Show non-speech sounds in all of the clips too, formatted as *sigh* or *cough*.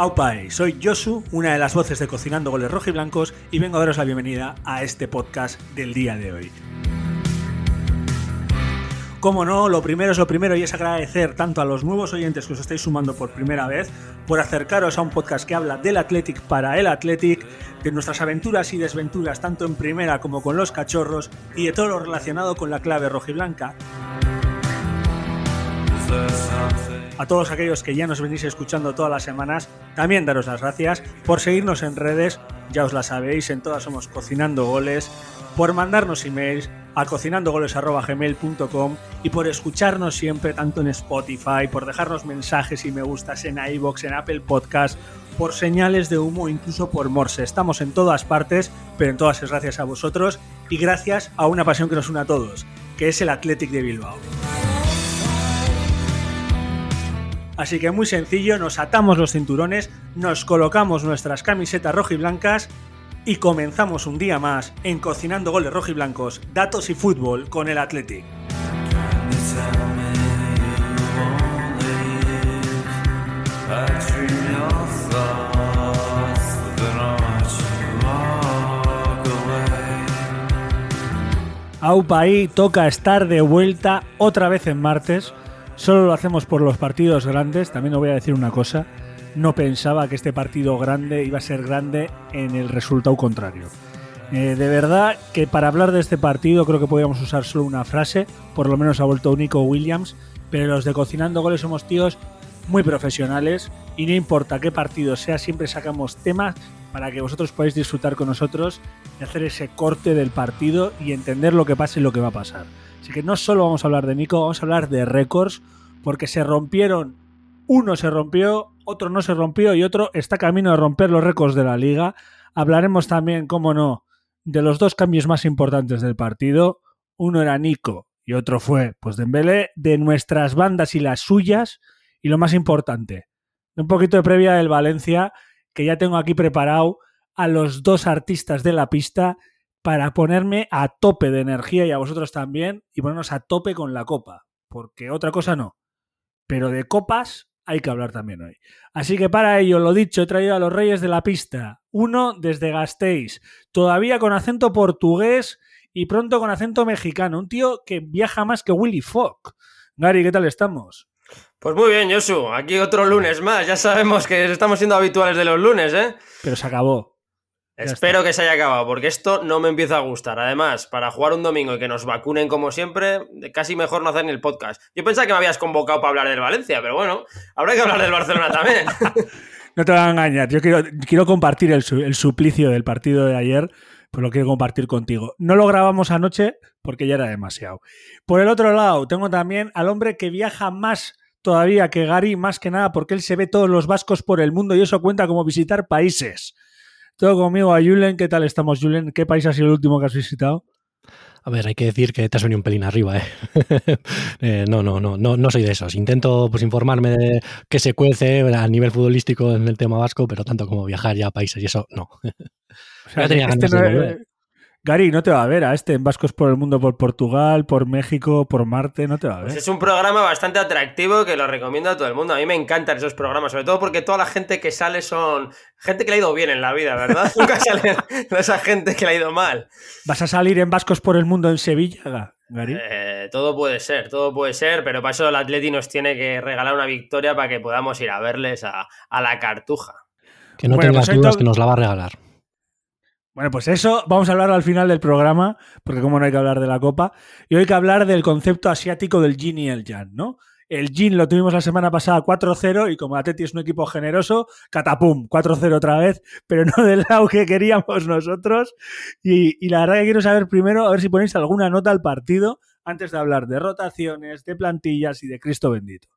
Aupae, soy Josu, una de las voces de Cocinando Goles Rojo y Blancos, y vengo a daros la bienvenida a este podcast del día de hoy. Como no, lo primero es lo primero y es agradecer tanto a los nuevos oyentes que os estáis sumando por primera vez por acercaros a un podcast que habla del Athletic para el Athletic, de nuestras aventuras y desventuras tanto en primera como con los cachorros y de todo lo relacionado con la clave rojiblanca. A todos aquellos que ya nos venís escuchando todas las semanas, también daros las gracias por seguirnos en redes, ya os la sabéis, en todas somos Cocinando Goles, por mandarnos emails a cocinandogoles.gmail.com y por escucharnos siempre tanto en Spotify, por dejarnos mensajes y me gustas en iBox, en Apple Podcast, por señales de humo, incluso por Morse. Estamos en todas partes, pero en todas es gracias a vosotros y gracias a una pasión que nos une a todos, que es el Athletic de Bilbao. Así que muy sencillo, nos atamos los cinturones, nos colocamos nuestras camisetas rojiblancas y comenzamos un día más en Cocinando Goles Rojiblancos, Datos y Fútbol con el Athletic. Aupa ahí toca estar de vuelta otra vez en martes. Solo lo hacemos por los partidos grandes. También os voy a decir una cosa. No pensaba que este partido grande iba a ser grande en el resultado contrario. Eh, de verdad que para hablar de este partido creo que podríamos usar solo una frase. Por lo menos ha vuelto Nico Williams. Pero los de Cocinando Goles somos tíos muy profesionales y no importa qué partido sea, siempre sacamos temas para que vosotros podáis disfrutar con nosotros y hacer ese corte del partido y entender lo que pasa y lo que va a pasar. Así que no solo vamos a hablar de Nico, vamos a hablar de récords, porque se rompieron, uno se rompió, otro no se rompió y otro está camino de romper los récords de la liga. Hablaremos también, como no, de los dos cambios más importantes del partido. Uno era Nico y otro fue, pues Dembélé, de nuestras bandas y las suyas. Y lo más importante, un poquito de previa del Valencia, que ya tengo aquí preparado a los dos artistas de la pista para ponerme a tope de energía y a vosotros también y ponernos a tope con la copa, porque otra cosa no. Pero de copas hay que hablar también hoy. Así que para ello, lo dicho, he traído a los reyes de la pista. Uno desde Gasteiz, todavía con acento portugués y pronto con acento mexicano. Un tío que viaja más que Willy Fogg. Gary, ¿qué tal estamos? Pues muy bien, Josu. Aquí otro lunes más. Ya sabemos que estamos siendo habituales de los lunes, ¿eh? Pero se acabó. Espero que se haya acabado, porque esto no me empieza a gustar. Además, para jugar un domingo y que nos vacunen como siempre, casi mejor no hacer ni el podcast. Yo pensaba que me habías convocado para hablar del Valencia, pero bueno, habrá que hablar del Barcelona también. *laughs* no te voy a engañar. Yo quiero, quiero compartir el, el suplicio del partido de ayer pues lo quiero compartir contigo. No lo grabamos anoche porque ya era demasiado. Por el otro lado, tengo también al hombre que viaja más todavía que Gary, más que nada porque él se ve todos los vascos por el mundo y eso cuenta como visitar países. Todo conmigo a Julen, ¿qué tal estamos, Julen? ¿Qué país ha sido el último que has visitado? A ver, hay que decir que te has venido un pelín arriba, ¿eh? *laughs* eh no, no, no, no, no soy de esos. Intento pues informarme de qué se cuece a nivel futbolístico en el tema vasco, pero tanto como viajar ya a países y eso, no. *laughs* O sea, tenía este no, Gary, no te va a ver a este en Vascos por el Mundo, por Portugal, por México, por Marte, no te va a ver. Pues es un programa bastante atractivo que lo recomiendo a todo el mundo. A mí me encantan esos programas, sobre todo porque toda la gente que sale son gente que le ha ido bien en la vida, ¿verdad? *laughs* Nunca sale *laughs* esa gente que le ha ido mal. ¿Vas a salir en Vascos por el Mundo en Sevilla, Gary? Eh, todo puede ser, todo puede ser, pero para eso el Atleti nos tiene que regalar una victoria para que podamos ir a verles a, la cartuja. Que no tengas pues dudas que nos la va a regalar. Bueno, pues eso vamos a hablar al final del programa, porque como no hay que hablar de la Copa, y hoy hay que hablar del concepto asiático del yin y el yang, ¿no? El yin lo tuvimos la semana pasada 4-0 y como Atleti es un equipo generoso, catapum, 4-0 otra vez, pero no del lado que queríamos nosotros. Y, y, la verdad que quiero saber primero, a ver si ponéis alguna nota al partido antes de hablar de rotaciones, de plantillas y de Cristo bendito.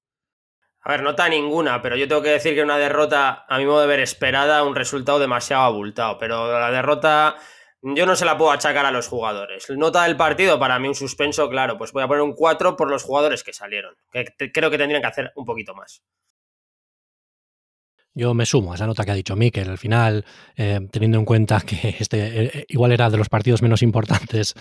A ver, nota ninguna, pero yo tengo que decir que una derrota, a mi modo de ver, esperada, un resultado demasiado abultado. Pero la derrota yo no se la puedo achacar a los jugadores. Nota del partido, para mí un suspenso, claro, pues voy a poner un 4 por los jugadores que salieron, que creo que tendrían que hacer un poquito más. Yo me sumo a esa nota que ha dicho Mikel. Al final, eh, teniendo en cuenta que este eh, igual era de los partidos menos importantes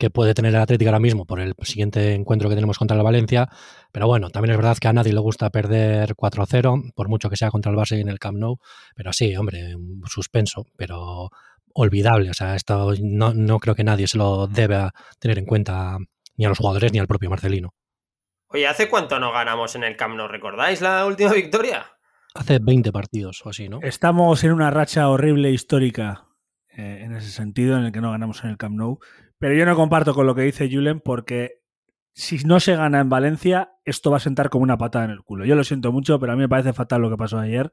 que puede tener el Atlético ahora mismo por el siguiente encuentro que tenemos contra el Valencia. Pero bueno, también es verdad que a nadie le gusta perder 4-0, por mucho que sea contra el Barça en el Camp Nou. Pero sí, hombre, un suspenso, pero olvidable. O sea, esto no, no creo que nadie se lo deba tener en cuenta ni a los jugadores ni al propio Marcelino. Oye, ¿hace cuánto no ganamos en el Camp Nou? ¿Recordáis la última victoria? Hace 20 partidos o así, ¿no? Estamos en una racha horrible histórica eh, en ese sentido, en el que no ganamos en el Camp Nou. Pero yo no comparto con lo que dice Julen porque si no se gana en Valencia, esto va a sentar como una patada en el culo. Yo lo siento mucho, pero a mí me parece fatal lo que pasó ayer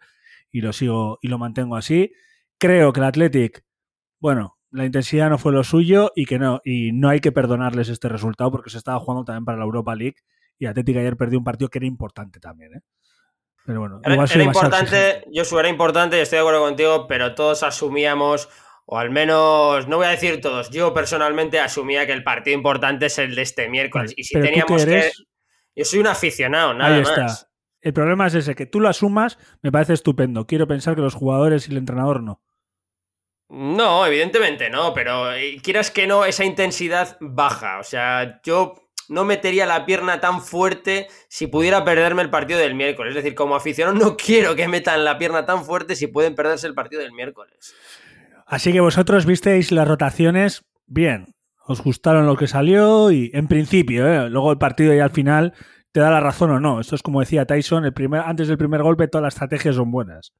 y lo sigo y lo mantengo así. Creo que el Athletic, bueno, la intensidad no fue lo suyo y que no y no hay que perdonarles este resultado porque se estaba jugando también para la Europa League y Athletic ayer perdió un partido que era importante también, ¿eh? Pero bueno, era, era importante, yo era importante y estoy de acuerdo contigo, pero todos asumíamos, o al menos, no voy a decir todos, yo personalmente asumía que el partido importante es el de este miércoles. y si teníamos que. Yo soy un aficionado, nada Ahí está. más. El problema es ese, que tú lo asumas, me parece estupendo. Quiero pensar que los jugadores y el entrenador no. No, evidentemente no, pero eh, quieras que no, esa intensidad baja. O sea, yo no metería la pierna tan fuerte si pudiera perderme el partido del miércoles. Es decir, como aficionado no quiero que metan la pierna tan fuerte si pueden perderse el partido del miércoles. Así que vosotros visteis las rotaciones bien. Os gustaron lo que salió y en principio, ¿eh? luego el partido y al final te da la razón o no. Esto es como decía Tyson, el primer, antes del primer golpe todas las estrategias son buenas.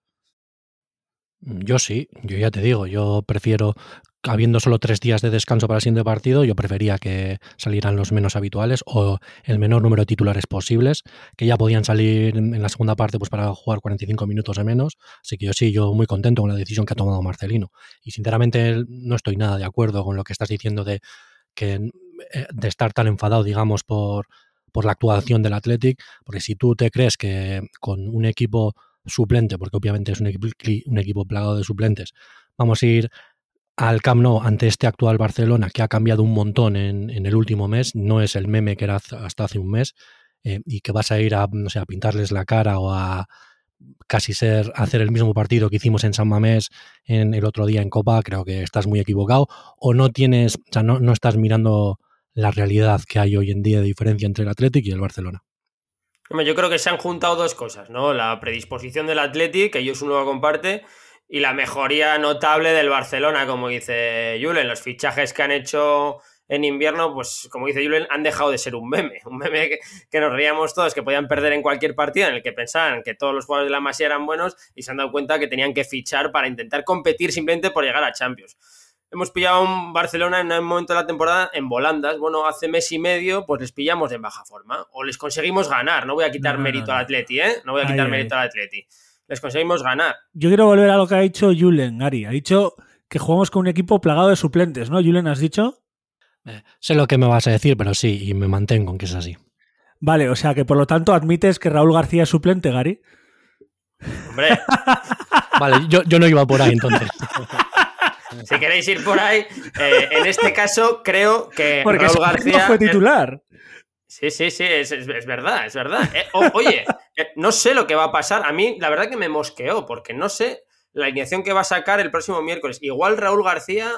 Yo sí, yo ya te digo, yo prefiero habiendo solo tres días de descanso para el siguiente partido, yo prefería que salieran los menos habituales o el menor número de titulares posibles, que ya podían salir en la segunda parte pues para jugar 45 minutos de menos. Así que yo sí, yo muy contento con la decisión que ha tomado Marcelino. Y sinceramente no estoy nada de acuerdo con lo que estás diciendo de que eh, de estar tan enfadado, digamos, por, por la actuación del Athletic, porque si tú te crees que con un equipo suplente, porque obviamente es un equipo, un equipo plagado de suplentes, vamos a ir al Camp Nou ante este actual Barcelona que ha cambiado un montón en, el último mes, no es el meme que era hasta hace un mes, eh, y que vas a ir a, no sé, a pintarles la cara o a casi ser hacer el mismo partido que hicimos en San Mamés en el otro día en Copa, creo que estás muy equivocado o no tienes, o sea, no, no estás mirando la realidad que hay hoy en día de diferencia entre el Athletic y el Barcelona. Yo creo que se han juntado dos cosas, ¿no? La predisposición del Athletic, que ellos uno lo comparte, y la mejoría notable del Barcelona, como dice Julen. Los fichajes que han hecho en invierno, pues como dice Julen, han dejado de ser un meme. *laughs* Un meme que, nos reíamos todos, que podían perder en cualquier partido, en el que pensaban que todos los jugadores de la Masía eran buenos y se han dado cuenta que tenían que fichar para intentar competir simplemente por llegar a Champions. Hemos pillado a un Barcelona en un momento de la temporada en volandas. Bueno, hace mes y medio, pues les pillamos en baja forma. O les conseguimos ganar. No voy a quitar mérito al Atleti, ¿eh? No voy a quitar mérito al Atleti les conseguimos ganar. Yo quiero volver a lo que ha dicho Julen, Ari. Ha dicho que jugamos con un equipo plagado de suplentes, ¿no? Julen, ¿has dicho? Eh, sé lo que me vas a decir, pero sí, y me mantengo en que es así. Vale, o sea que por lo tanto admites que Raúl García es suplente, Gary. Hombre. *laughs* vale, yo, no iba por ahí entonces. *laughs* si queréis ir por ahí, eh, en este caso creo que Raúl García. fue titular. Sí, sí, sí, es, verdad, es verdad. Eh, oye, eh, no sé lo que va a pasar. A mí, la verdad que me mosqueó, porque no sé la alineación que va a sacar el próximo miércoles. Igual Raúl García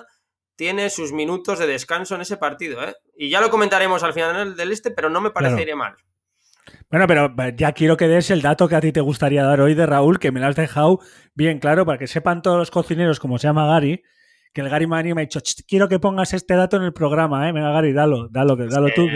tiene sus minutos de descanso en ese partido, ¿eh? Y ya lo comentaremos al final del este, pero no me parecería mal. Bueno, pero eh, ya quiero que des el dato que a ti te gustaría dar hoy de Raúl, que me lo has dejado bien claro para que sepan todos los cocineros, como se llama Gary, que el Gary Mani me ha dicho, quiero que pongas este dato en el programa, ¿eh? Venga, Gary, dalo, dalo, dalo tú.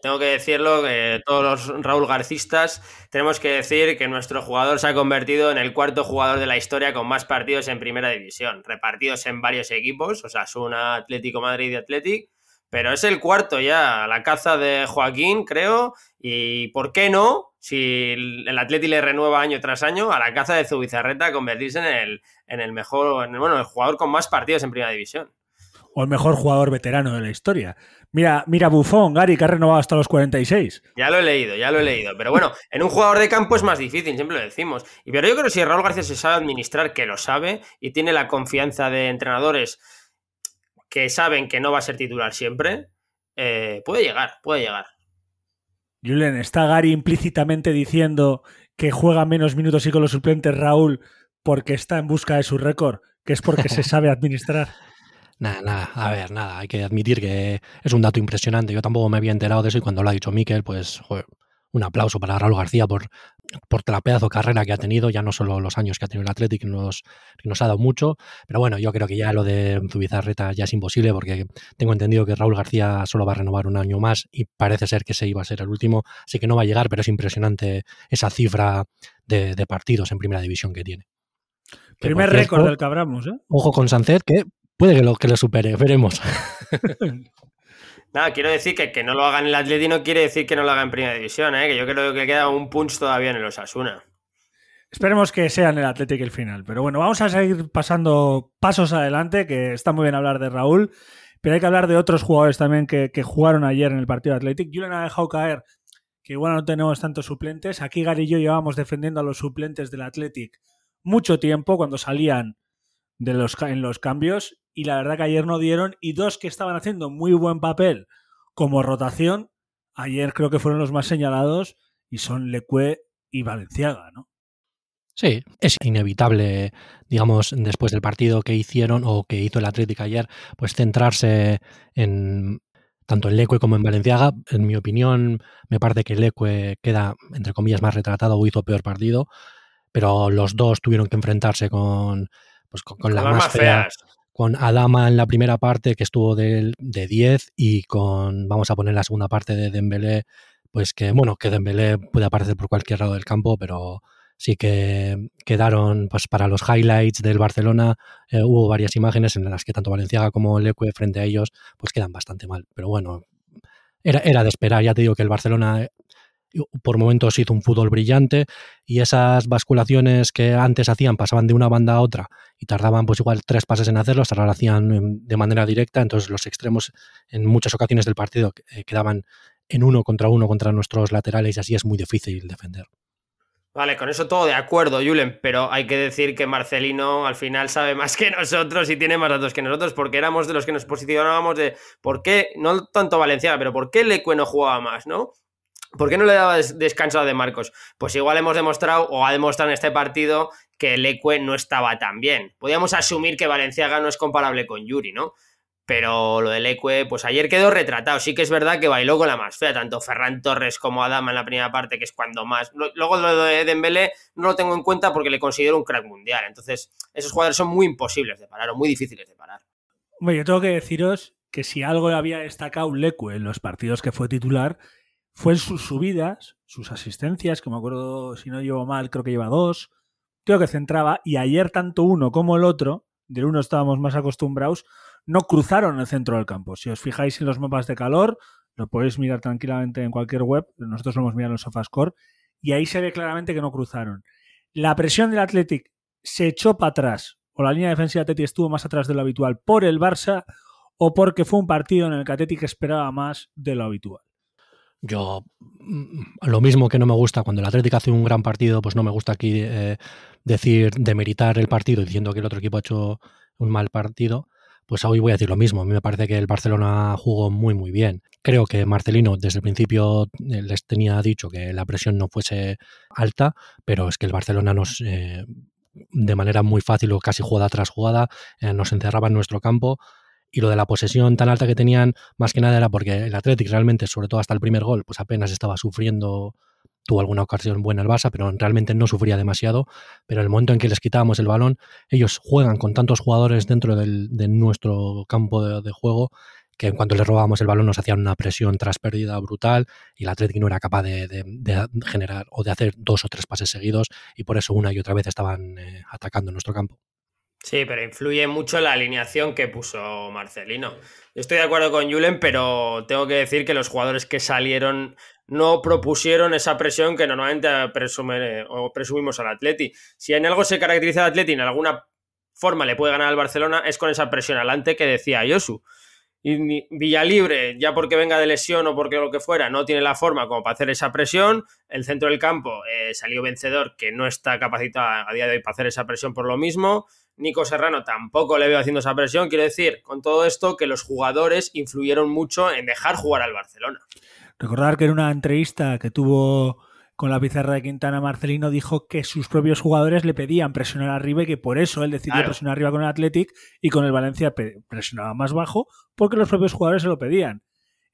Tengo que decirlo, que todos los Raúl Garcistas tenemos que decir que nuestro jugador se ha convertido en el cuarto jugador de la historia con más partidos en primera división, repartidos en varios equipos, o sea, es un Atlético Madrid y Atlético, pero es el cuarto ya, la caza de Joaquín, creo, y ¿por qué no? Si el Atleti le renueva año tras año, a la caza de Zubizarreta convertirse en el, en el mejor, bueno, el jugador con más partidos en primera división. O el mejor jugador veterano de la historia. Mira, mira Buffon, Gary, que ha renovado hasta los 46. Ya lo he leído, ya lo he leído. Pero bueno, en un jugador de campo es más difícil, siempre lo decimos. Y pero yo creo que si Raúl García se sabe administrar, que lo sabe, y tiene la confianza de entrenadores que saben que no va a ser titular siempre, eh, puede llegar, puede llegar. Julen, ¿está Gary implícitamente diciendo que juega menos minutos y con los suplentes Raúl porque está en busca de su récord, que es porque se *laughs* sabe administrar. Nada, nada, a ver, nada, hay que admitir que es un dato impresionante. Yo tampoco me había enterado de eso y cuando lo ha dicho Miquel, pues un aplauso para Raúl García por, por la pedazo carrera que ha tenido, ya no solo los años que ha tenido el Athletic, que nos, nos ha dado mucho, pero bueno, yo creo que ya lo de Zubizarreta ya es imposible porque tengo entendido que Raúl García solo va a renovar un año más y parece ser que ese iba a ser el último, así que no va a llegar, pero es impresionante esa cifra de, partidos en primera división que tiene. Primer récord del que hablamos, ¿eh? Ojo con Sancet, que puede que lo, que lo supere, veremos. *laughs* Nada, quiero decir que que no lo haga en el Atleti no quiere decir que no lo haga en Primera División, ¿eh? que yo creo que queda un punch todavía en el Osasuna. Esperemos que sea en el Athletic el final. Pero bueno, vamos a seguir pasando pasos adelante, que está muy bien hablar de Raúl, pero hay que hablar de otros jugadores también que, jugaron ayer en el partido de Athletic. Julen ha dejado caer que igual no tenemos tantos suplentes. Aquí Gary y yo llevamos defendiendo a los suplentes del Athletic mucho tiempo cuando salían de los, en los cambios y la verdad que ayer no dieron y dos que estaban haciendo muy buen papel como rotación, ayer creo que fueron los más señalados y son Lecue y Valenciaga, ¿no? Sí, es inevitable, digamos, después del partido que hicieron o que hizo el Atlético ayer, pues centrarse en tanto en Lecue como en Valenciaga. En mi opinión, me parece que Lecue queda, entre comillas, más retratado o hizo peor partido, pero los dos tuvieron que enfrentarse con, pues, con, la más, fea, con Adama en la primera parte, que estuvo de, de 10, y con, vamos a poner la segunda parte de Dembélé, pues que, bueno, que Dembélé puede aparecer por cualquier lado del campo, pero sí que quedaron, pues para los highlights del Barcelona, eh, hubo varias imágenes en las que tanto Valenciaga como Leque frente a ellos, pues quedan bastante mal. Pero bueno, era, era de esperar, ya te digo que el Barcelona por momentos hizo un fútbol brillante y esas basculaciones que antes hacían pasaban de una banda a otra y tardaban pues igual tres pases en hacerlo, hasta ahora lo hacían de manera directa, entonces los extremos en muchas ocasiones del partido eh, quedaban en uno contra uno contra nuestros laterales y así es muy difícil defender. Vale, con eso todo de acuerdo, Julen, pero hay que decir que Marcelino al final sabe más que nosotros y tiene más datos que nosotros, porque éramos de los que nos posicionábamos de por qué, no tanto Valenciaga, pero por qué Lecue no jugaba más, ¿no? ¿Por qué no le daba descanso a De Marcos? Pues igual hemos demostrado, o ha demostrado en este partido, que el Ecue no estaba tan bien. Podíamos asumir que Valenciaga no es comparable con Yuri, ¿no? Pero lo del Ecue, pues ayer quedó retratado. Sí que es verdad que bailó con la más fea, tanto Ferran Torres como Adama en la primera parte, que es cuando más. Luego lo de Dembélé no lo tengo en cuenta porque le considero un crack mundial. Entonces, esos jugadores son muy imposibles de parar o muy difíciles de parar. Bueno, yo tengo que deciros que si algo había destacado Lecue en los partidos que fue titular, fue en sus subidas, sus asistencias, que me acuerdo, si no llevo mal, creo que lleva dos, creo que centraba, y ayer tanto uno como el otro, del uno estábamos más acostumbrados, no cruzaron el centro del campo. Si os fijáis en los mapas de calor, lo podéis mirar tranquilamente en cualquier web, nosotros lo hemos mirado en Sofascore, y ahí se ve claramente que no cruzaron. La presión del Athletic se echó para atrás, o la línea defensiva de Athletic estuvo más atrás de lo habitual por el Barça, o porque fue un partido en el que Athletic esperaba más de lo habitual. Yo, mm, lo mismo que no me gusta cuando el Atlético hace un gran partido, pues no me gusta aquí eh, decir, demeritar el partido diciendo que el otro equipo ha hecho un mal partido, pues hoy voy a decir lo mismo. A mí me parece que el Barcelona jugó muy, muy bien. Creo que Marcelino desde el principio eh, les tenía dicho que la presión no fuese alta, pero es que el Barcelona nos, eh, de manera muy fácil o casi jugada tras jugada, nos encerraba en nuestro campo y lo de la posesión tan alta que tenían, más que nada era porque el Athletic realmente, sobre todo hasta el primer gol, pues apenas estaba sufriendo, tuvo alguna ocasión buena el Barça, pero realmente no sufría demasiado. Pero el momento en que les quitábamos el balón, ellos juegan con tantos jugadores dentro de nuestro campo de, juego que en cuanto les robábamos el balón nos hacían una presión tras pérdida brutal y el Athletic no era capaz de, generar o de hacer dos o tres pases seguidos y por eso una y otra vez estaban eh, atacando nuestro campo. Sí, pero influye mucho la alineación que puso Marcelino. estoy de acuerdo con Julen, pero tengo que decir que los jugadores que salieron no propusieron esa presión que normalmente o presumimos al Atleti. Si en algo se caracteriza al Atleti, en alguna forma le puede ganar al Barcelona, es con esa presión adelante que decía Yosu. Y Villalibre, ya porque venga de lesión o porque lo que fuera, no tiene la forma como para hacer esa presión. El centro del campo eh, salió vencedor, que no está capacitado a día de hoy para hacer esa presión por lo mismo. Nico Serrano tampoco le veo haciendo esa presión. Quiero decir, con todo esto, que los jugadores influyeron mucho en dejar jugar al Barcelona. Recordar que en una entrevista que tuvo con la pizarra de Quintana, Marcelino dijo que sus propios jugadores le pedían presionar arriba y que por eso él decidió Claro. presionar arriba con el Athletic y con el Valencia presionaba más bajo porque los propios jugadores se lo pedían.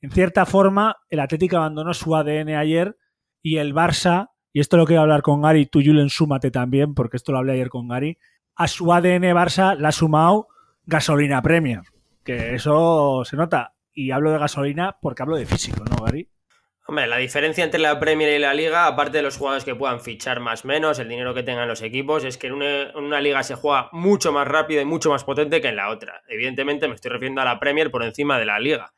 En cierta forma, el Athletic abandonó su ADN ayer y el Barça, y esto lo quiero hablar con Gary, tú Julen, súmate también, porque esto lo hablé ayer con Gary, a su ADN Barça le ha sumado gasolina Premier, que eso se nota. Y hablo de gasolina porque hablo de físico, ¿no, Gary? Hombre, la diferencia entre la Premier y la Liga, aparte de los jugadores que puedan fichar más menos, el dinero que tengan los equipos, es que en una liga se juega mucho más rápido y mucho más potente que en la otra. Evidentemente me estoy refiriendo a la Premier por encima de la Liga.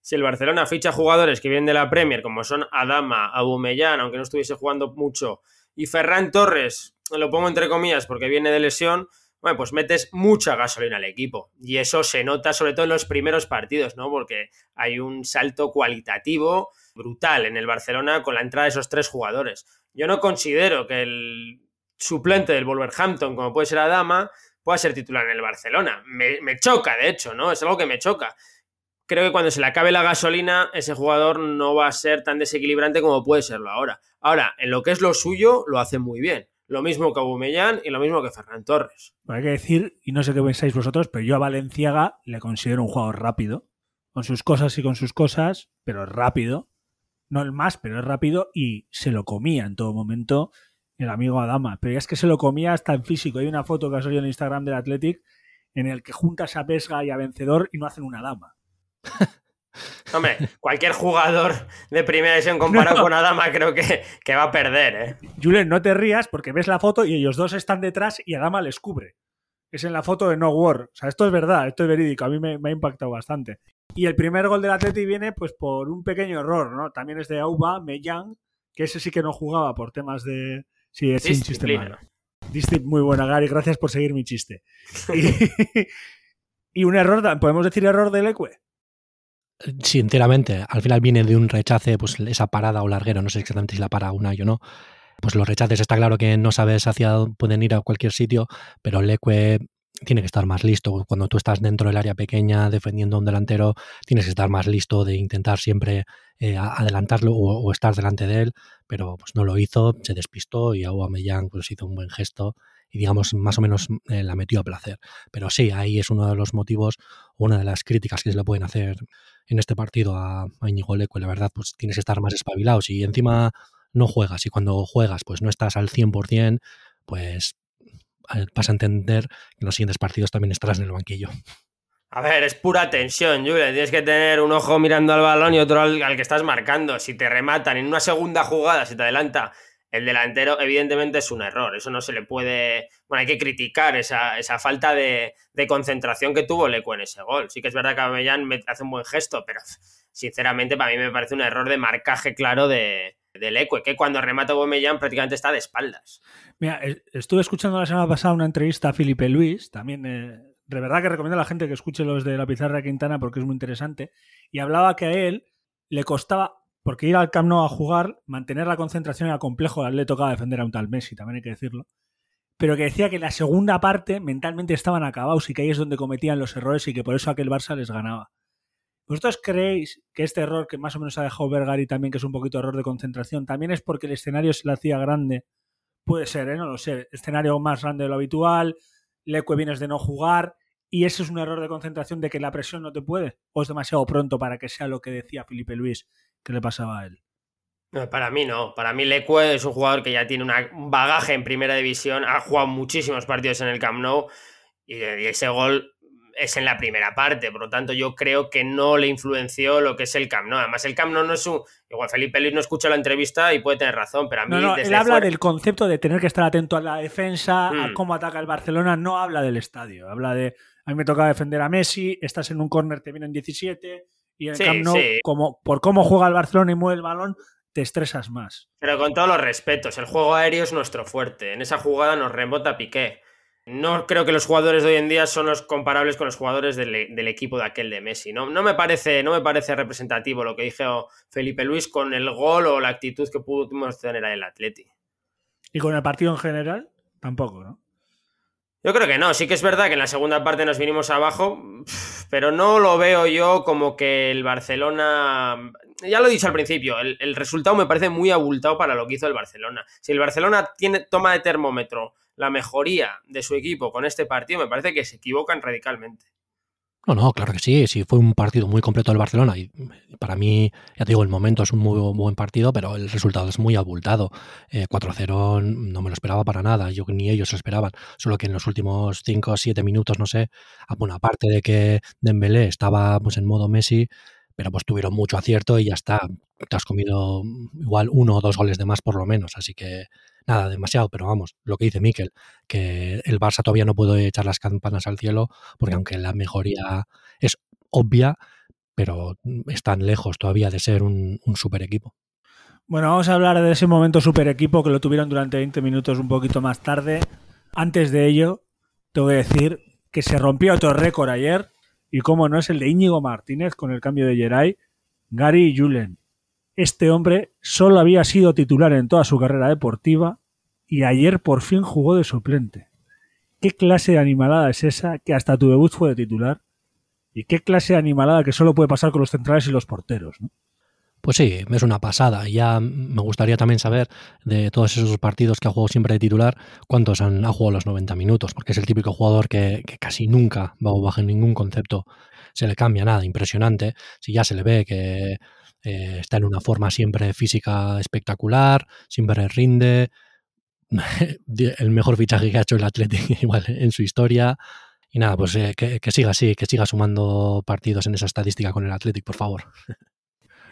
Si el Barcelona ficha jugadores que vienen de la Premier, como son Adama, Aubameyang, aunque no estuviese jugando mucho, y Ferran Torres, lo pongo entre comillas porque viene de lesión, bueno, pues metes mucha gasolina al equipo. Y eso se nota sobre todo en los primeros partidos, ¿no? Porque hay un salto cualitativo brutal en el Barcelona con la entrada de esos tres jugadores. Yo no considero que el suplente del Wolverhampton, como puede ser Adama, pueda ser titular en el Barcelona. Me, me choca, de hecho, ¿no? Es algo que me choca. Creo que cuando se le acabe la gasolina, ese jugador no va a ser tan desequilibrante como puede serlo ahora. Ahora, en lo que es lo suyo, lo hace muy bien. Lo mismo que Aubameyang y lo mismo que Ferran Torres. Hay que decir, y no sé qué pensáis vosotros, pero yo a Valenciaga le considero un jugador rápido, con sus cosas y con sus cosas, pero rápido. No el más, pero es rápido y se lo comía en todo momento el amigo Adama. Pero es que se lo comía hasta en físico. Hay una foto que ha salido en Instagram del Athletic en el que juntas a Vesga y a Vencedor y no hacen una dama. *laughs* Hombre, cualquier jugador de primera división comparado No. con Adama creo que, que va a perder, ¿eh? Julen, no te rías porque ves la foto y ellos dos están detrás y Adama les cubre. Es en la foto de No War. O sea, esto es verdad, esto es verídico. A mí me, me ha impactado bastante. Y el primer gol del Atleti viene pues por un pequeño error, ¿no? También es de Auba, Mellán, que ese sí que no jugaba por temas de... Sí, es un chiste malo. Muy buena, Gary. Gracias por seguir mi chiste. *laughs* Y, y un error, ¿podemos decir error del Ecue? Sí, enteramente. Al final viene de un rechace, pues esa parada o larguero, no sé exactamente si la para una o no. Pues los rechaces está claro que no sabes hacia dónde pueden ir a cualquier sitio, pero el Ecue tiene que estar más listo. Cuando tú estás dentro del área pequeña defendiendo a un delantero, tienes que estar más listo de intentar siempre eh, adelantarlo o, o estar delante de él, pero pues no lo hizo, se despistó y Aubameyang pues hizo un buen gesto y digamos más o menos eh, la metió a placer. Pero sí, ahí es uno de los motivos, una de las críticas que se le pueden hacer en este partido a, a Íñigo Leque, la verdad, pues tienes que estar más espabilado. Si encima no juegas y cuando juegas pues no estás al 100%, pues vas a entender que en los siguientes partidos también estarás en el banquillo. A ver, es pura tensión, Julen. Tienes que tener un ojo mirando al balón y otro al, al que estás marcando. Si te rematan en una segunda jugada, si te adelanta el delantero, evidentemente es un error. Eso no se le puede. Bueno, hay que criticar esa, esa falta de, de concentración que tuvo Leco en ese gol. Sí que es verdad que me hace un buen gesto, pero sinceramente para mí me parece un error de marcaje claro de, de Leque, que cuando remata Aubameyang prácticamente está de espaldas. Mira, es- estuve escuchando la semana pasada una entrevista a Felipe Luis, también eh, de verdad que recomiendo a la gente que escuche los de la pizarra Quintana porque es muy interesante, y hablaba que a él le costaba, porque ir al Camp Nou a jugar, mantener la concentración era complejo, le tocaba defender a un tal Messi, también hay que decirlo, pero que decía que la segunda parte mentalmente estaban acabados y que ahí es donde cometían los errores y que por eso aquel Barça les ganaba. ¿Vosotros creéis que este error que más o menos ha dejado Bergari también, que es un poquito error de concentración, también es porque el escenario se le hacía grande Puede ser, ¿eh? no lo sé. Escenario más grande de lo habitual, Leque vienes de no jugar y ese es un error de concentración de que la presión no te puede. O es demasiado pronto para que sea lo que decía Felipe Luis que le pasaba a él. No, para mí no. Para mí Leque es un jugador que ya tiene una- un bagaje en primera división, ha jugado muchísimos partidos en el Camp Nou y, y ese gol es en la primera parte. Por lo tanto, yo creo que no le influenció lo que es el Camp Nou. Además, el Camp Nou no es un... Igual Felipe Luis no escucha la entrevista y puede tener razón, pero a mí No, no, desde él habla del concepto de tener que estar atento a la defensa, a Mm. cómo ataca el Barcelona, no habla del estadio. Habla de, a mí me toca defender a Messi, estás en un córner, te vienen 17 y en el Sí, Camp Nou, sí. como, por cómo juega el Barcelona y mueve el balón, te estresas más. Pero con todos los respetos, el juego aéreo es nuestro fuerte. En esa jugada nos rebota Piqué. No creo que los jugadores de hoy en día son los comparables con los jugadores del, del equipo de aquel de Messi. No, no, me parece, no me parece representativo lo que dijo Felipe Luis con el gol o la actitud que pudimos tener en el Atleti. Y con el partido en general, tampoco, ¿no? Yo creo que no, sí que es verdad que en la segunda parte nos vinimos abajo, pero no lo veo yo como que el Barcelona. Ya lo he dicho al principio, el, el, resultado me parece muy abultado para lo que hizo el Barcelona. Si el Barcelona tiene, toma de termómetro la mejoría de su equipo con este partido, me parece que se equivocan radicalmente. No, no, claro que sí, sí fue un partido muy completo del Barcelona y para mí, ya te digo, el momento es un muy buen partido, pero el resultado es muy abultado. 4-0 eh, no me lo esperaba para nada, yo ni ellos lo esperaban, solo que en los últimos 5 o 7 minutos, no sé, ah, bueno, aparte de que Dembélé estaba pues en modo Messi, pero pues tuvieron mucho acierto y ya está, te has comido igual uno o dos goles de más por lo menos, así que nada, demasiado, pero vamos, lo que dice Miquel, que el Barça todavía no puede echar las campanas al cielo, porque aunque la mejoría es obvia, pero están lejos todavía de ser un, super equipo. Bueno, vamos a hablar de ese momento super equipo que lo tuvieron durante 20 minutos un poquito más tarde. Antes de ello, te voy a decir que se rompió otro récord ayer, y como no es el de Íñigo Martínez con el cambio de Geray, Gary Julen este hombre solo había sido titular en toda su carrera deportiva y ayer por fin jugó de suplente. ¿Qué clase de animalada es esa que hasta tu debut fue de titular? ¿Y qué clase de animalada que solo puede pasar con los centrales y los porteros? Pues sí, es una pasada. Ya me gustaría también saber de todos esos partidos que ha jugado siempre de titular, cuántos han ha jugado los 90 minutos, porque es el típico jugador que, casi nunca, bajo ningún concepto, se le cambia nada. Impresionante. Si ya se le ve que eh, está en una forma siempre física espectacular, siempre rinde. *laughs* el mejor fichaje que ha hecho el Athletic *laughs* igual en su historia. Y nada, pues eh, que, siga así, que siga sumando partidos en esa estadística con el Athletic, por favor.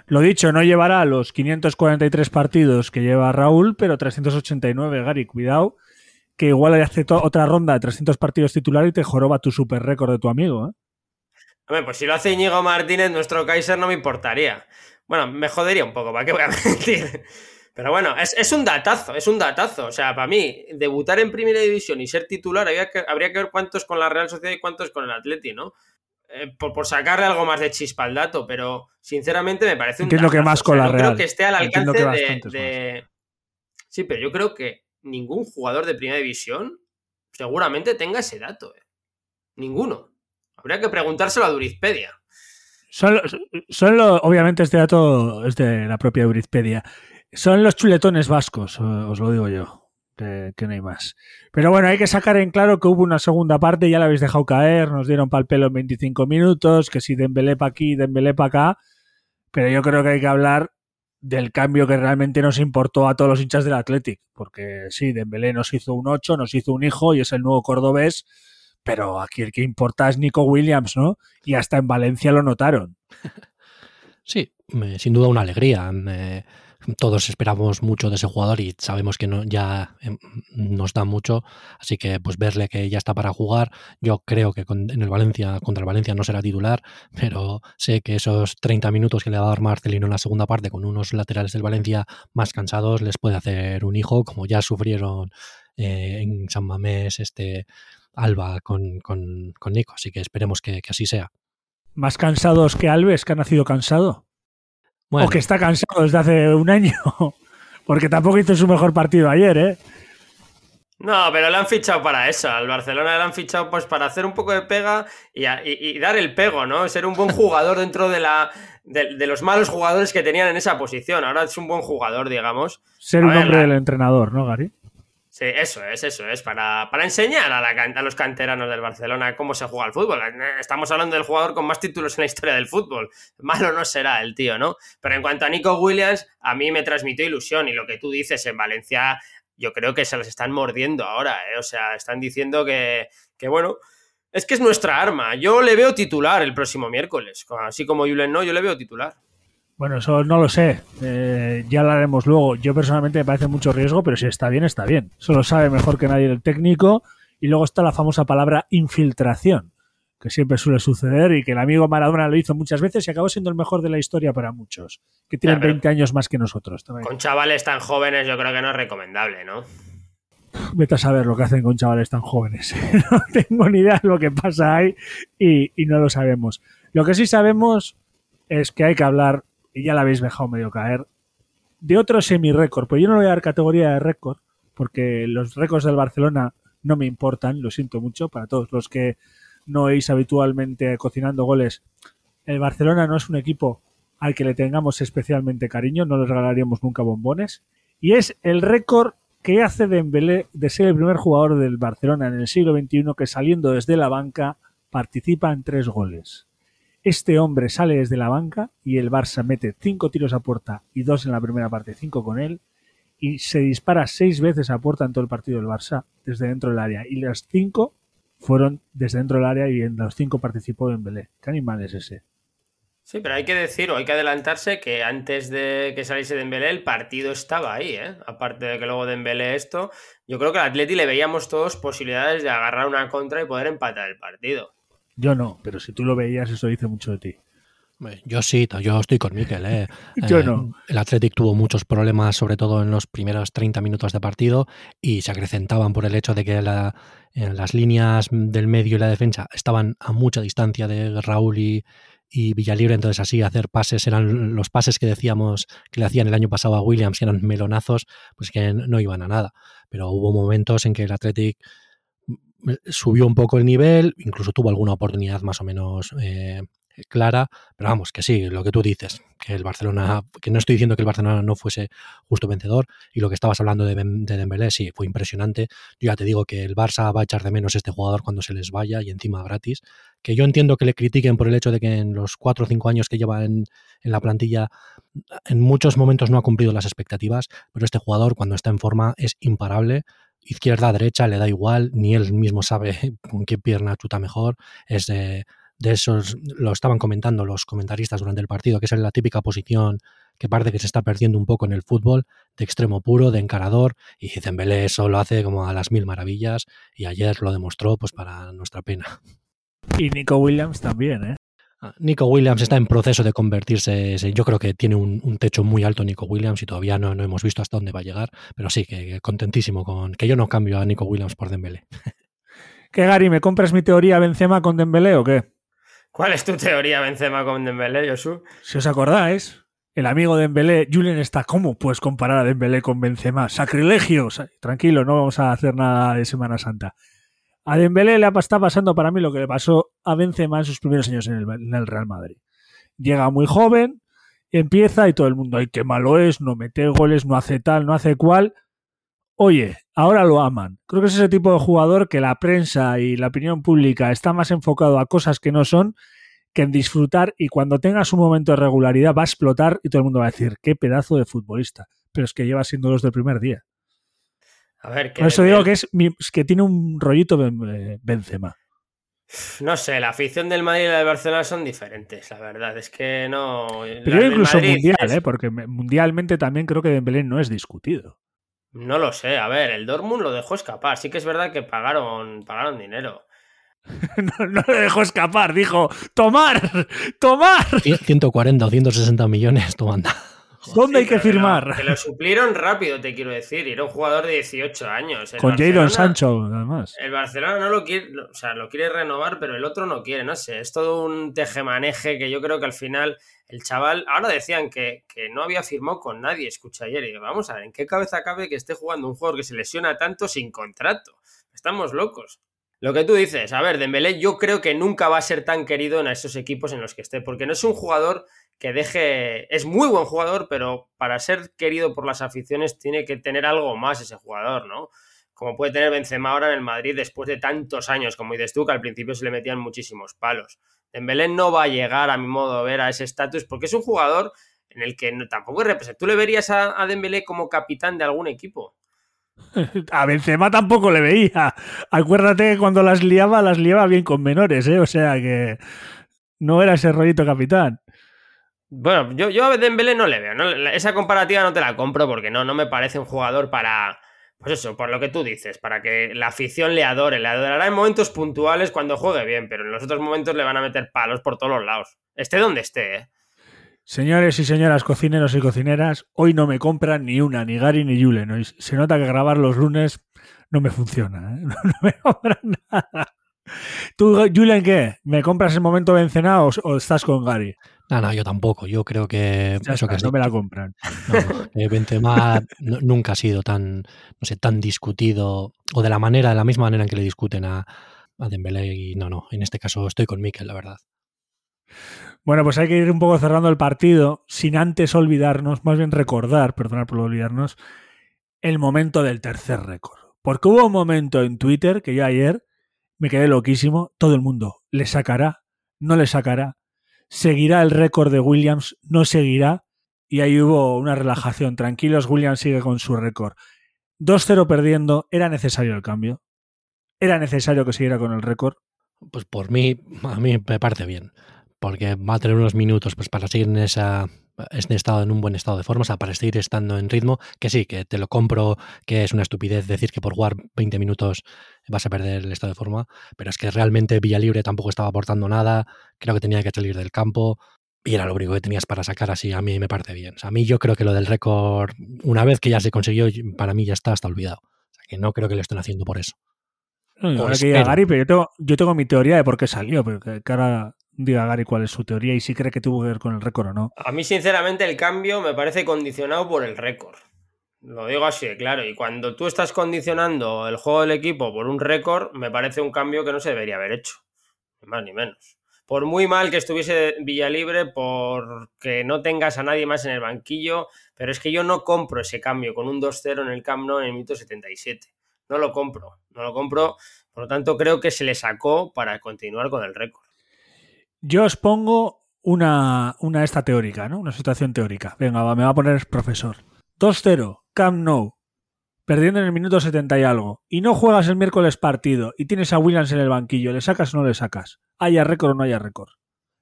Lo dicho, no llevará los 543 partidos que lleva Raúl, pero 389, Gary, cuidado, que igual hace otra ronda de 300 partidos titular y te joroba tu super récord de tu amigo. ¿eh? Hombre, pues si lo hace Íñigo Martínez, nuestro Kaiser no me importaría. Bueno, me jodería un poco, ¿para qué voy a *laughs* mentir? Pero bueno, es, un datazo, es un datazo. O sea, para mí, debutar en primera división y ser titular, habría que, habría que ver cuántos con la Real Sociedad y cuántos con el Atleti, ¿no? Eh, por, sacarle algo más de chispa al dato, pero sinceramente me parece un Entiendo que más con la Real. creo que esté al alcance de, Sí, pero yo creo que ningún jugador de primera división seguramente tenga ese dato. Eh. Ninguno. Habría que preguntárselo a Durizpedia. Son, obviamente este dato es de la propia Eurizpedia. Son los chuletones vascos, os lo digo yo, que, no hay más. Pero bueno, hay que sacar en claro que hubo una segunda parte, ya la habéis dejado caer, nos dieron pal pelo en 25 minutos, que si Dembélé para aquí, Dembélé para acá, pero yo creo que hay que hablar del cambio que realmente nos importó a todos los hinchas del Athletic, porque sí, Dembélé nos hizo un 8, nos hizo un hijo y es el nuevo cordobés, pero aquí el que importa es Nico Williams, ¿no? Y hasta en Valencia lo notaron. *laughs* Sí, sin duda una alegría. todos esperamos mucho de ese jugador y sabemos que no, ya em, nos da mucho, así que pues verle que ya está para jugar, yo creo que en el Valencia, contra el Valencia no será titular, pero sé que esos 30 minutos que le va a dar Marcelino en la segunda parte con unos laterales del Valencia más cansados les puede hacer un hijo, como ya sufrieron eh, en San Mamés este Alba con, con, Nico, así que esperemos que, así sea. ¿Más cansados que Alves, que ha nacido cansado? O que está cansado desde hace un año, *laughs* porque tampoco hizo su mejor partido ayer, ¿eh? No, pero le han fichado para eso. Al Barcelona le han fichado pues para hacer un poco de pega y, dar el pego, ¿no? Ser un buen jugador dentro de la de, los malos jugadores que tenían en esa posición. Ahora es un buen jugador, digamos. Ser un hombre del entrenador, ¿no, Gary? Sí, eso es, eso es, para, enseñar a, a, los canteranos del Barcelona cómo se juega el fútbol. Estamos hablando del jugador con más títulos en la historia del fútbol. Malo no será el tío, ¿no? Pero en cuanto a Nico Williams, a mí me transmitió ilusión y lo que tú dices en Valencia, yo creo que se los están mordiendo ahora, ¿eh? O sea, están diciendo que, que bueno, es que es nuestra arma. Yo le veo titular el próximo miércoles. Así como Julen no, yo le veo titular. Bueno, eso no lo sé. Eh, ya lo haremos luego. Yo personalmente me parece mucho riesgo, pero si está bien, está bien. Eso lo sabe mejor que nadie el técnico. Y luego está la famosa palabra infiltración, que siempre suele suceder y que el amigo Maradona lo hizo muchas veces y acabó siendo el mejor de la historia para muchos, que tienen 20 años más que nosotros. Con chavales tan jóvenes yo creo que no es recomendable, ¿no? Vete a saber lo que hacen con chavales tan jóvenes. *laughs* no tengo ni idea de lo que pasa ahí y, y no lo sabemos. Lo que sí sabemos es que hay que hablar y ya la habéis dejado medio caer, de otro semi-récord. Pues yo no le voy a dar categoría de récord, porque los récords del Barcelona no me importan, lo siento mucho, para todos los que no veis habitualmente cocinando goles. El Barcelona no es un equipo al que le tengamos especialmente cariño, no le regalaríamos nunca bombones. Y es el récord que hace Dembélé de ser el primer jugador del Barcelona en el siglo XXI que saliendo desde la banca participa en tres goles. Este hombre sale desde la banca y el Barça mete cinco tiros a puerta y dos en la primera parte, cinco con él, y se dispara seis veces a puerta en todo el partido del Barça desde dentro del área. Y las cinco fueron desde dentro del área y en los cinco participó Dembélé. ¿Qué animal es ese? Sí, pero hay que decir o hay que adelantarse que antes de que saliese Dembélé el partido estaba ahí, ¿eh? Aparte de que luego Dembélé esto, yo creo que al Atleti le veíamos todos posibilidades de agarrar una contra y poder empatar el partido. Yo no, pero si tú lo veías eso dice mucho de ti. Yo sí, yo estoy con Miquel. ¿eh? *laughs* yo no. Eh, el Athletic tuvo muchos problemas, sobre todo en los primeros 30 minutos de partido, y se acrecentaban por el hecho de que las líneas del medio y la defensa estaban a mucha distancia de Raúl y, y Villalibre, entonces así hacer pases eran los pases que decíamos que le hacían el año pasado a Williams, que eran melonazos, pues que no iban a nada. Pero hubo momentos en que el Athletic subió un poco el nivel, incluso tuvo alguna oportunidad más o menos eh, clara, pero vamos, que sí, lo que tú dices, que el Barcelona, que no estoy diciendo que el Barcelona no fuese justo vencedor, y lo que estabas hablando de, de Dembélé, sí, fue impresionante. Yo ya te digo que el Barça va a echar de menos este jugador cuando se les vaya y encima gratis, que yo entiendo que le critiquen por el hecho de que en los cuatro o cinco años que lleva en, en la plantilla, en muchos momentos no ha cumplido las expectativas, pero este jugador cuando está en forma es imparable, izquierda, derecha, le da igual, ni él mismo sabe *laughs* con qué pierna chuta mejor, es de de esos, lo estaban comentando los comentaristas durante el partido, que es la típica posición que parece que se está perdiendo un poco en el fútbol, de extremo puro, de encarador, y Dembélé eso lo hace como a las mil maravillas, y ayer lo demostró pues para nuestra pena. Y Nico Williams también, ¿eh? Nico Williams está en proceso de convertirse, yo creo que tiene un, techo muy alto Nico Williams y todavía no, no, hemos visto hasta dónde va a llegar, pero sí, que, contentísimo con que yo no cambio a Nico Williams por Dembélé. *laughs* ¿Qué Gary, me compras mi teoría Benzema con Dembélé o qué? ¿Cuál es tu teoría, Benzema con Dembélé, Josu? Si os acordáis, el amigo de Dembélé, Julen está, ¿cómo puedes comparar a Dembélé con Benzema? Sacrilegio. Tranquilo, no vamos a hacer nada de Semana Santa. A Dembélé le está pasando para mí lo que le pasó a Benzema en sus primeros años en el, Real Madrid. Llega muy joven, empieza y todo el mundo, ay, qué malo es, no mete goles, no hace tal, no hace cual. Oye, ahora lo aman. Creo que es ese tipo de jugador que la prensa y la opinión pública está más enfocado a cosas que no son que en disfrutar y cuando tenga su momento de regularidad va a explotar y todo el mundo va a decir, qué pedazo de futbolista. Pero es que lleva siendo los del primer día. A ver, que Por eso digo que es que tiene un rollito Benzema. No sé, la afición del Madrid y la de Barcelona son diferentes, la verdad. Es que no. Pero incluso mundial, ¿eh? porque mundialmente también creo que Dembélé no es discutido. No lo sé, a ver, el Dortmund lo dejó escapar. Sí que es verdad que pagaron, pagaron dinero. *laughs* no, no le dejó escapar, dijo, tomar, tomar. 140 o 160 millones, tomando. ¿Dónde hay que firmar? Que lo, *laughs* suplieron rápido, te quiero decir. era un jugador de 18 años. Con Jadon Sancho, además. El Barcelona no lo quiere, o sea, lo quiere renovar, pero el otro no quiere. No sé, es todo un tejemaneje que yo creo que al final el chaval. Ahora decían que, que no había firmado con nadie, escucha ayer. Y digo, vamos a ver, ¿en qué cabeza cabe que esté jugando un jugador que se lesiona tanto sin contrato? Estamos locos. Lo que tú dices, a ver, Dembélé yo creo que nunca va a ser tan querido en esos equipos en los que esté, porque no es un jugador que deje, es muy buen jugador, pero para ser querido por las aficiones tiene que tener algo más ese jugador, ¿no? Como puede tener Benzema ahora en el Madrid después de tantos años, como dices tú, que al principio se le metían muchísimos palos. Dembélé no va a llegar, a mi modo de ver, a ese estatus, porque es un jugador en el que tampoco representa. ¿Tú le verías a, a Dembélé como capitán de algún equipo? *laughs* A Benzema tampoco le veía. Acuérdate que cuando las liaba, las liaba bien con menores, ¿eh? O sea que no era ese rollito capitán. Bueno, yo, yo a Dembélé no le veo. Esa comparativa no te la compro porque no, no me parece un jugador para. Pues eso, por lo que tú dices, para que la afición le adore. Le adorará en momentos puntuales cuando juegue bien, pero en los otros momentos le van a meter palos por todos los lados. Esté donde esté, ¿eh? Señores y señoras cocineros y cocineras, hoy no me compran ni una, ni Gary ni Julen. se nota que grabar los lunes no me funciona. ¿eh? *laughs* No, me compran nada. ¿Tú, Julen, qué? ¿Me compras el momento Benzema o, o estás con Gary? No, no, yo tampoco. Yo creo que Ya eso está, que no me la compran. No, Benzema *laughs* nu- nunca ha sido tan, no sé, tan discutido o de la manera, de la misma manera en que le discuten a, a Dembélé y no, no, en este caso estoy con Mikel, la verdad. Bueno, pues hay que ir un poco cerrando el partido sin antes olvidarnos, más bien recordar, perdonad por olvidarnos, el momento del tercer récord. Porque hubo un momento en Twitter que yo ayer me quedé loquísimo, todo el mundo, ¿le sacará? ¿No le sacará? ¿Seguirá el récord de Williams? ¿No seguirá? Y ahí hubo una relajación. Tranquilos, Williams sigue con su récord. 2-0 perdiendo, ¿era necesario el cambio? ¿Era necesario que siguiera con el récord? Pues por mí, a mí me parece bien, porque va a tener unos minutos pues para seguir en esa en estado en un buen estado de forma, o sea, para seguir estando en ritmo, que sí, que te lo compro, que es una estupidez decir que por jugar 20 minutos vas a perder el estado de forma, pero es que realmente Villalibre tampoco estaba aportando nada, creo que tenía que salir del campo y era lo único que tenías para sacar así, a mí me parece bien. O sea, a mí yo creo que lo del récord, una vez que ya se consiguió, para mí ya está hasta olvidado. O sea, que no creo que lo estén haciendo por eso. No, O ahora que. Gary, pero yo tengo, yo tengo mi teoría de por qué salió, pero que, que ahora diga Gary cuál es su teoría y si cree que tuvo que ver con el récord o no. A mí, sinceramente, el cambio me parece condicionado por el récord. Lo digo así claro. Y cuando tú estás condicionando el juego del equipo por un récord, me parece un cambio que no se debería haber hecho. Más ni menos. Por muy mal que estuviese Villalibre, porque no tengas a nadie más en el banquillo, pero es que yo no compro ese cambio con un 2-0 en el Camp Nou en el minuto 77. No lo compro, no lo compro. Por lo tanto, creo que se le sacó para continuar con el récord. Yo os pongo una, una esta teórica, ¿no? Una situación teórica. Venga, va, me va a poner profesor. 2-0, Camp Nou, perdiendo en el minuto 70 y algo, y no juegas el miércoles partido y tienes a Williams en el banquillo, ¿le sacas o no le sacas? Haya récord o no haya récord.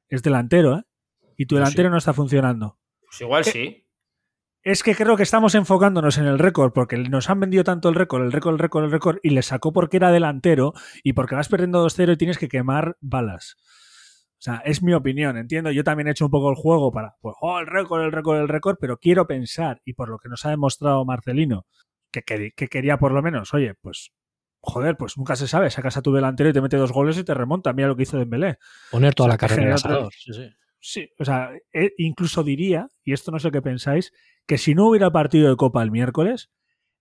Es delantero, ¿eh? Y tu Pues delantero sí. no está funcionando. Pues igual Eh, sí. Es que creo que estamos enfocándonos en el récord, porque nos han vendido tanto el récord, el récord, el récord, el récord, y le sacó porque era delantero y porque vas perdiendo 2-0 y tienes que quemar balas. O sea, es mi opinión, entiendo. Yo también he hecho un poco el juego para, pues, oh, el récord, el récord, el récord, pero quiero pensar, y por lo que nos ha demostrado Marcelino, que, que, que quería por lo menos, oye, pues, joder, pues nunca se sabe, sacas a tu delantero y te mete dos goles y te remonta. Mira lo que hizo Dembélé. Poner toda O sea, la carrera en el genera asador. Sí, sí. Sí, o sea, eh, incluso diría, y esto no sé qué pensáis, que si no hubiera partido de Copa el miércoles,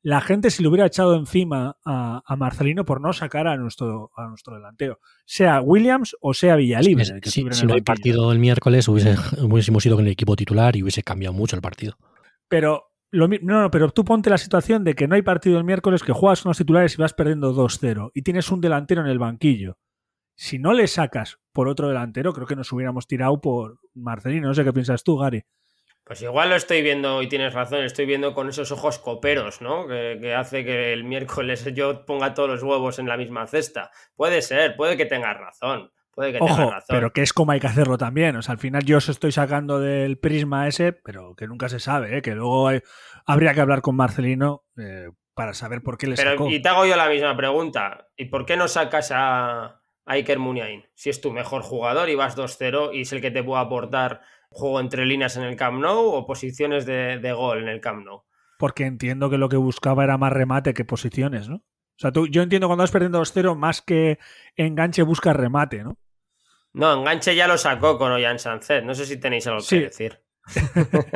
la gente se le hubiera echado encima a, a Marcelino por no sacar a nuestro, a nuestro delantero, sea Williams o sea Villalibre. que Si, no hay partido el miércoles, hubiese, hubiésemos ido con el equipo titular y hubiese cambiado mucho el partido. Pero, lo, no, no, pero tú ponte la situación de que no hay partido el miércoles, que juegas con los titulares y vas perdiendo 2-0 y tienes un delantero en el banquillo. Si no le sacas por otro delantero, creo que nos hubiéramos tirado por Marcelino. No sé qué piensas tú, Gary. Pues igual lo estoy viendo y tienes razón, estoy viendo con esos ojos coperos, ¿no? Que, que hace que el miércoles *laughs* yo ponga todos los huevos en la misma cesta. Puede ser, puede que tengas razón. Puede que tengas razón. pero que es como hay que hacerlo también. O sea, al final yo os estoy sacando del prisma ese, pero que nunca se sabe, ¿eh? que luego hay- habría que hablar con Marcelino eh, para saber por qué le Pero, sacó. y te hago yo la misma pregunta. ¿Y por qué no sacas a, a Iker Muniain? Si es tu mejor jugador y vas 2-0 y es el que te puede aportar juego entre líneas en el Camp Nou o posiciones de, de gol en el Camp Nou. Porque entiendo que lo que buscaba era más remate que posiciones, ¿no? O sea, tú, yo entiendo cuando vas perdiendo 2-0, más que enganche, busca remate, ¿no? No, enganche ya lo sacó con Ollán Sancet. No sé si tenéis algo Sí. que decir. *laughs*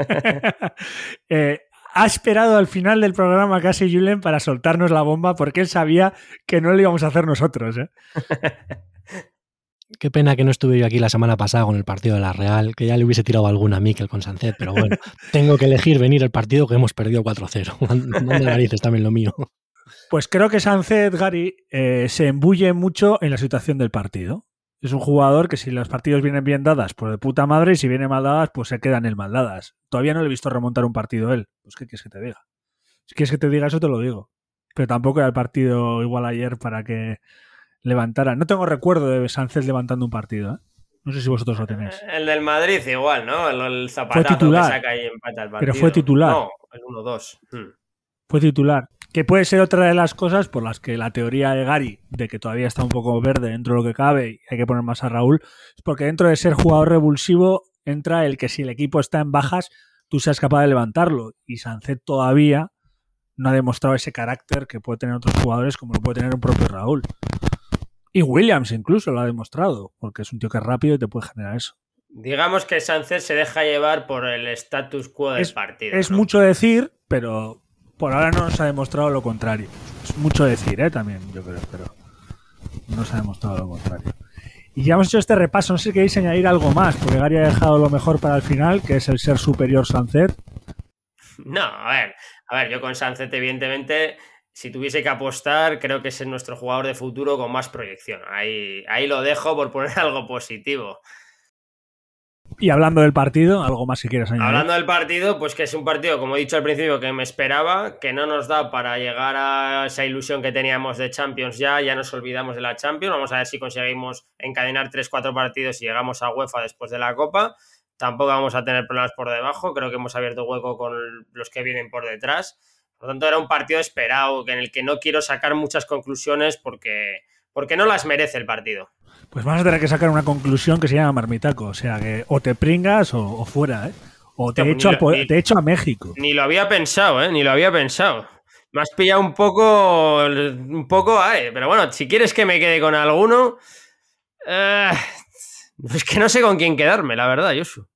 *laughs* Eh, ha esperado al final del programa casi Julen para soltarnos la bomba porque él sabía que no lo íbamos a hacer nosotros, ¿eh? *laughs* Qué pena que no estuve yo aquí la semana pasada con el partido de la Real, que ya le hubiese tirado alguna a Mikel con Sancet, pero bueno, *laughs* tengo que elegir venir el partido que hemos perdido 4-0. *laughs* Manda *laughs* narices también lo mío. Pues creo que Sánchez, Gary, eh, se embulle mucho en la situación del partido. Es un jugador que si los partidos vienen bien dadas, pues de puta madre, y si vienen mal dadas, pues se quedan en mal dadas. Todavía no le he visto remontar un partido él. Pues ¿qué quieres que te diga? Si quieres que te diga eso, te lo digo. Pero tampoco era el partido igual ayer para que levantara. No tengo recuerdo de Sánchez levantando un partido. ¿eh? No sé si vosotros lo tenéis. El del Madrid igual, ¿no? El, el zapatazo titular. que saca y empata el partido. Pero fue titular. No, el 1-2. Hmm. Fue titular. Que puede ser otra de las cosas por las que la teoría de Gary, de que todavía está un poco verde dentro de lo que cabe y hay que poner más a Raúl, es porque dentro de ser jugador revulsivo entra el que si el equipo está en bajas, tú seas capaz de levantarlo. Y Sancet todavía no ha demostrado ese carácter que puede tener otros jugadores como lo puede tener un propio Raúl. Y Williams incluso lo ha demostrado, porque es un tío que es rápido y te puede generar eso. Digamos que Sánchez se deja llevar por el status quo del Es- partido. Es ¿no? mucho decir, pero por ahora no nos ha demostrado lo contrario. Es mucho decir, ¿eh? También, yo creo, pero no nos ha demostrado lo contrario. Y ya hemos hecho este repaso, no sé si queréis añadir algo más, porque Gary ha dejado lo mejor para el final, que es el ser superior Sancet. No, a ver, a ver, yo con Sánchez, evidentemente, si tuviese que apostar, creo que es nuestro jugador de futuro con más proyección. Ahí, ahí lo dejo por poner *laughs* algo positivo. Y hablando del partido, algo más si quieres añadir. Hablando del partido, pues que es un partido, como he dicho al principio, que me esperaba, que no nos da para llegar a esa ilusión que teníamos de Champions ya, ya nos olvidamos de la Champions, vamos a ver si conseguimos encadenar 3-4 partidos y llegamos a UEFA después de la Copa, tampoco vamos a tener problemas por debajo, creo que hemos abierto hueco con los que vienen por detrás, por lo tanto era un partido esperado, en el que no quiero sacar muchas conclusiones porque, porque no las merece el partido. Pues vas a tener que sacar una conclusión que se llama marmitaco. O sea, que o te pringas o, o fuera, ¿eh? O te Hostia, echo, a, ni- te echo a México. Ni lo había pensado, ¿eh? Ni lo había pensado. Me has pillado un poco. Un poco. pero bueno, si quieres que me quede con alguno. eh, es que no sé con quién quedarme, la verdad, Josu.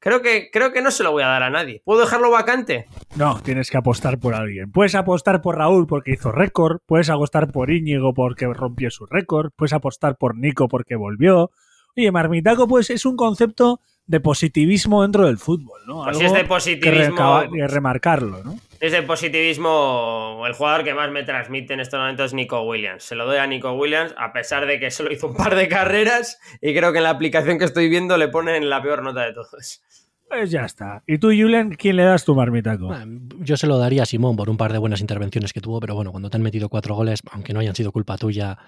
Creo que, creo que no se lo voy a dar a nadie. ¿Puedo dejarlo vacante? No, tienes que apostar por alguien. Puedes apostar por Raúl porque hizo récord, puedes apostar por Íñigo porque rompió su récord, puedes apostar por Nico porque volvió. Oye, marmitaco pues es un concepto de positivismo dentro del fútbol, ¿no? Pues si Algo es de positivismo. que remarcarlo, ¿no? Es de positivismo. El jugador que más me transmite en estos momentos es Nico Williams. Se lo doy a Nico Williams, a pesar de que solo hizo un par de carreras. Y creo que en la aplicación que estoy viendo le ponen la peor nota de todos. Pues ya está. ¿Y tú, Julen, quién le das tu marmitaco? Bueno, Yo se lo daría a Simón por un par de buenas intervenciones que tuvo, pero bueno, cuando te han metido cuatro goles, aunque no hayan sido culpa tuya,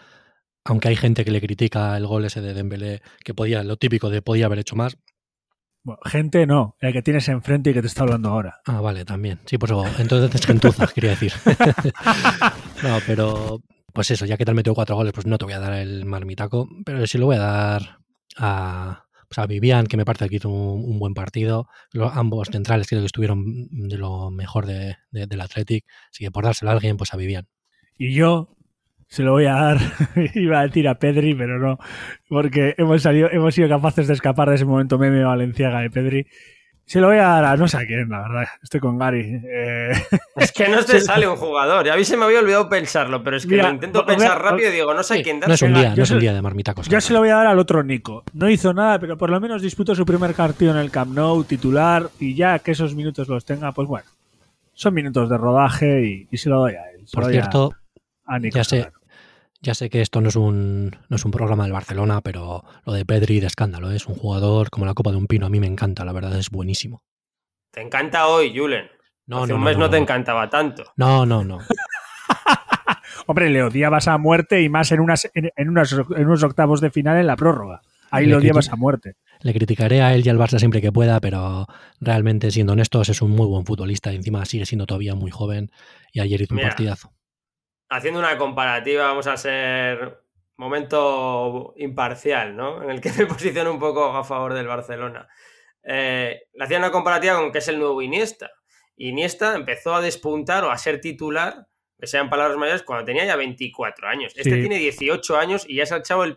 aunque hay gente que le critica el gol ese de Dembélé, que podía, lo típico de podía haber hecho más. Bueno, gente no, el que tienes enfrente y que te está hablando ahora. Ah, vale, también. Sí, pues entonces es gentuza, quería decir. *laughs* no, pero pues eso, ya que te han metido cuatro goles, pues no te voy a dar el marmitaco, pero sí lo voy a dar a, pues a Vivian, que me parece que hizo un, un buen partido. Lo- ambos centrales creo que estuvieron de lo mejor de, de- del Athletic. Así que por dárselo a alguien, pues a Vivian. Y yo se lo voy a dar, *laughs* iba a decir a Pedri, pero no, porque hemos, salido, hemos sido capaces de escapar de ese momento meme valenciaga de Pedri. Se lo voy a dar a no sé a quién, la verdad. Estoy con Gary. Eh, Es que no *laughs* te sale un jugador. A mí se me había olvidado pensarlo, pero es que Mira, lo intento a- pensar rápido y digo, no sé a quién no es un día, no es se- un día de marmitacos. yo se lo voy a dar al otro Nico. No hizo nada, pero por lo menos disputó su primer partido en el Camp Nou, titular, y ya que esos minutos los tenga, pues bueno, son minutos de rodaje y, y se lo doy a él. Por cierto, a Nico ya sé, Solano. Ya sé que esto no es un no es un programa del Barcelona, pero lo de Pedri de escándalo. ¿eh? Es un jugador como la copa de un pino. A mí me encanta, la verdad es buenísimo. Te encanta hoy, Julen. No, Hace no, un no, mes no, no, te no. encantaba tanto. No, no, no. *laughs* Hombre, le odiabas a muerte y más en, unas, en, en unas- en unos octavos de final en la prórroga. Ahí Le lo odiabas a muerte. Le criticaré a él y al Barça siempre que pueda, pero realmente, siendo honestos, es un muy buen futbolista y encima sigue siendo todavía muy joven y ayer hizo un Mira. partidazo. Haciendo una comparativa, vamos a ser momento imparcial, ¿no? En el que *laughs* me posiciono un poco a favor del Barcelona. Eh, le hacía una comparativa con que es el nuevo Iniesta. Iniesta empezó a despuntar o a ser titular, que sean palabras mayores, cuando tenía ya 24 años. Este Sí. tiene 18 años y ya se ha echado el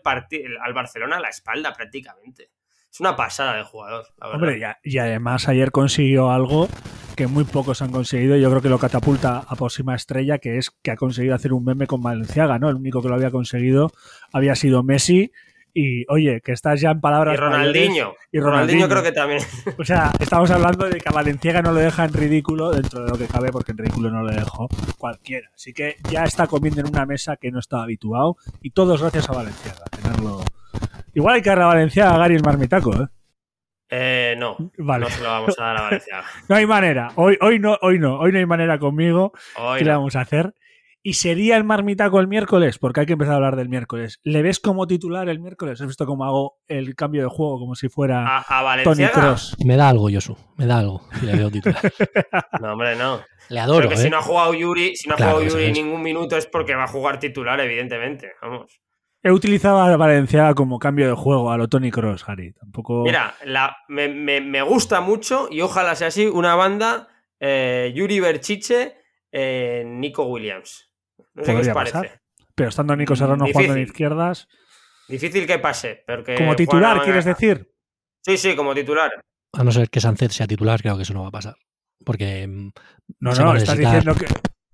al Barcelona a la espalda prácticamente. Es una pasada de jugador, la verdad. Hombre, y además ayer consiguió algo que muy pocos han conseguido. Yo creo que lo catapulta a próxima estrella, que es que ha conseguido hacer un meme con Valenciaga, ¿no? El único que lo había conseguido había sido Messi. Y oye, que estás ya en palabras y Ronaldinho. mayores. Y Ronaldinho Ronaldinho. creo que también. *laughs* O sea, estamos hablando de que a Valenciaga no lo deja en ridículo dentro de lo que cabe, porque en ridículo no le dejó cualquiera. Así que ya está comiendo en una mesa que no estaba habituado. Y todos gracias a Valenciaga. Tenerlo. Igual hay que darle a Valenciaga a Gary el marmitaco, ¿eh? Eh, no, Vale. no se lo vamos a dar a Valenciaga. *laughs* No hay manera. Hoy, hoy no, hoy no, hoy no hay manera conmigo. Hoy ¿Qué le vamos a hacer? Y sería el marmitaco el miércoles, porque hay que empezar a hablar del miércoles. ¿Le ves como titular el miércoles? ¿Has visto cómo hago el cambio de juego como si fuera A, a Tony. Cross? Me da algo, Josu. Me da algo. si le veo titular. *laughs* No, hombre, no. Le adoro, Creo que ¿eh? si no ha jugado Yuri, si no ha Claro, jugado Yuri ningún minuto es porque va a jugar titular, evidentemente. Vamos. He utilizado a Valenciaga como cambio de juego a lo Tony Cross, Harry. Tampoco. Mira, la, me, me- me gusta mucho y ojalá sea así una banda eh, Yuri Berchiche, eh, Nico Williams. No sé qué os Podría parece. pasar. Pero estando Nico Serrano Difícil. jugando en izquierdas. Difícil que pase. Porque Como titular, ¿quieres decir? Sí, sí, como titular. A no ser que Sánchez sea titular, creo que eso no va a pasar. Porque mm, No, no, a está necesitar- diciendo que.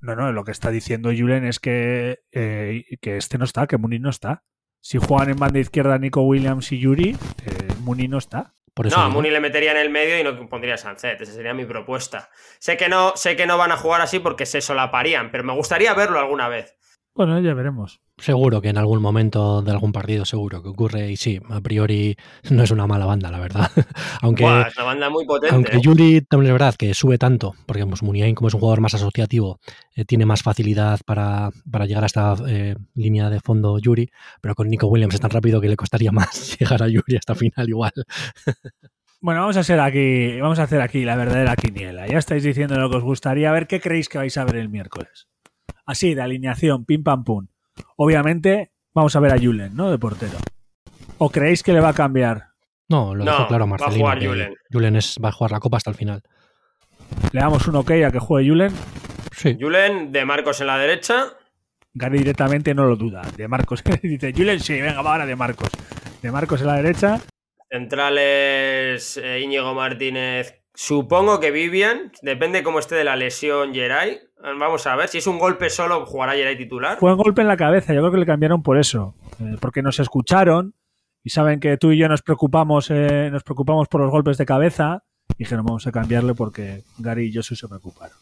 No, no, lo que está diciendo Julen es que, eh, que este no está, que Muni no está. Si juegan en banda izquierda Nico Williams y Yuri, eh, Muni no está. por eso No, a. Muni le metería en el medio y no pondría a Sancet. Esa sería mi propuesta. Sé que no, sé que no van a jugar así porque se solaparían, pero me gustaría verlo alguna vez. Bueno, ya veremos. Seguro que en algún momento de algún partido, seguro que ocurre. Y sí, a priori no es una mala banda, la verdad. *laughs* aunque Buah, es una banda muy potente. aunque ¿eh? Yuri también es verdad que sube tanto, porque pues, Muniain, como es un jugador más asociativo, eh, tiene más facilidad para, para llegar a esta eh, línea de fondo Yuri, pero con Nico Williams es tan rápido que le costaría *laughs* más llegar a Yuri hasta final igual. *laughs* Bueno, vamos a hacer aquí, vamos a hacer aquí la verdadera quiniela. Ya estáis diciendo lo que os gustaría. A ver qué creéis que vais a ver el miércoles. Así, de alineación, pim pam pum. Obviamente, vamos a ver a Julen, ¿no? De portero. ¿O creéis que le va a cambiar? No, lo No, dejó claro va a Marcelino. jugar que Julen. Julen es, va a jugar la copa hasta el final. Le damos un ok a que juegue Julen. Sí, Julen, de Marcos en la derecha. Gary directamente no lo duda. De Marcos. *laughs* Dice, Julen, sí, venga, va ahora de Marcos. De Marcos en la derecha. Centrales eh, Íñigo Martínez. Supongo que Vivian. Depende cómo esté de la lesión Geray. Vamos a ver. Si es un golpe solo, jugará Geray titular. Fue un golpe en la cabeza. Yo creo que le cambiaron por eso. Eh, porque nos escucharon y saben que tú y yo nos preocupamos, eh, nos preocupamos por los golpes de cabeza. Y dijeron, vamos a cambiarle porque Gary y Josu se preocuparon.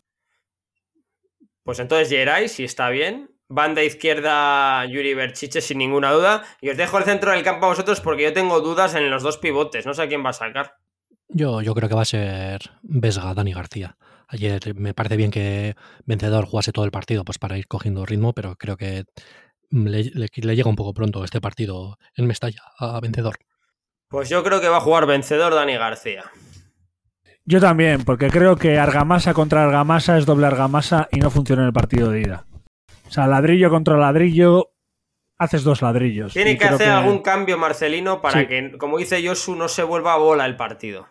Pues entonces Geray, si está bien. Banda izquierda Yuri Berchiche, sin ninguna duda. Y os dejo el centro del campo a vosotros porque yo tengo dudas en los dos pivotes. No sé a quién va a sacar. yo, yo creo que va a ser Vesga, Dani García. Ayer me parece bien que Vencedor jugase todo el partido pues para ir cogiendo ritmo, pero creo que le, le- le llega un poco pronto este partido en Mestalla a Vencedor. Pues yo creo que va a jugar vencedor Dani García. Yo también, porque creo que Argamasa contra Argamasa es doble Argamasa y no funciona en el partido de ida. O sea, ladrillo contra ladrillo, haces dos ladrillos. Tiene que hacer algún cambio Marcelino para Sí. que, como dice Josu, no se vuelva a bola el partido.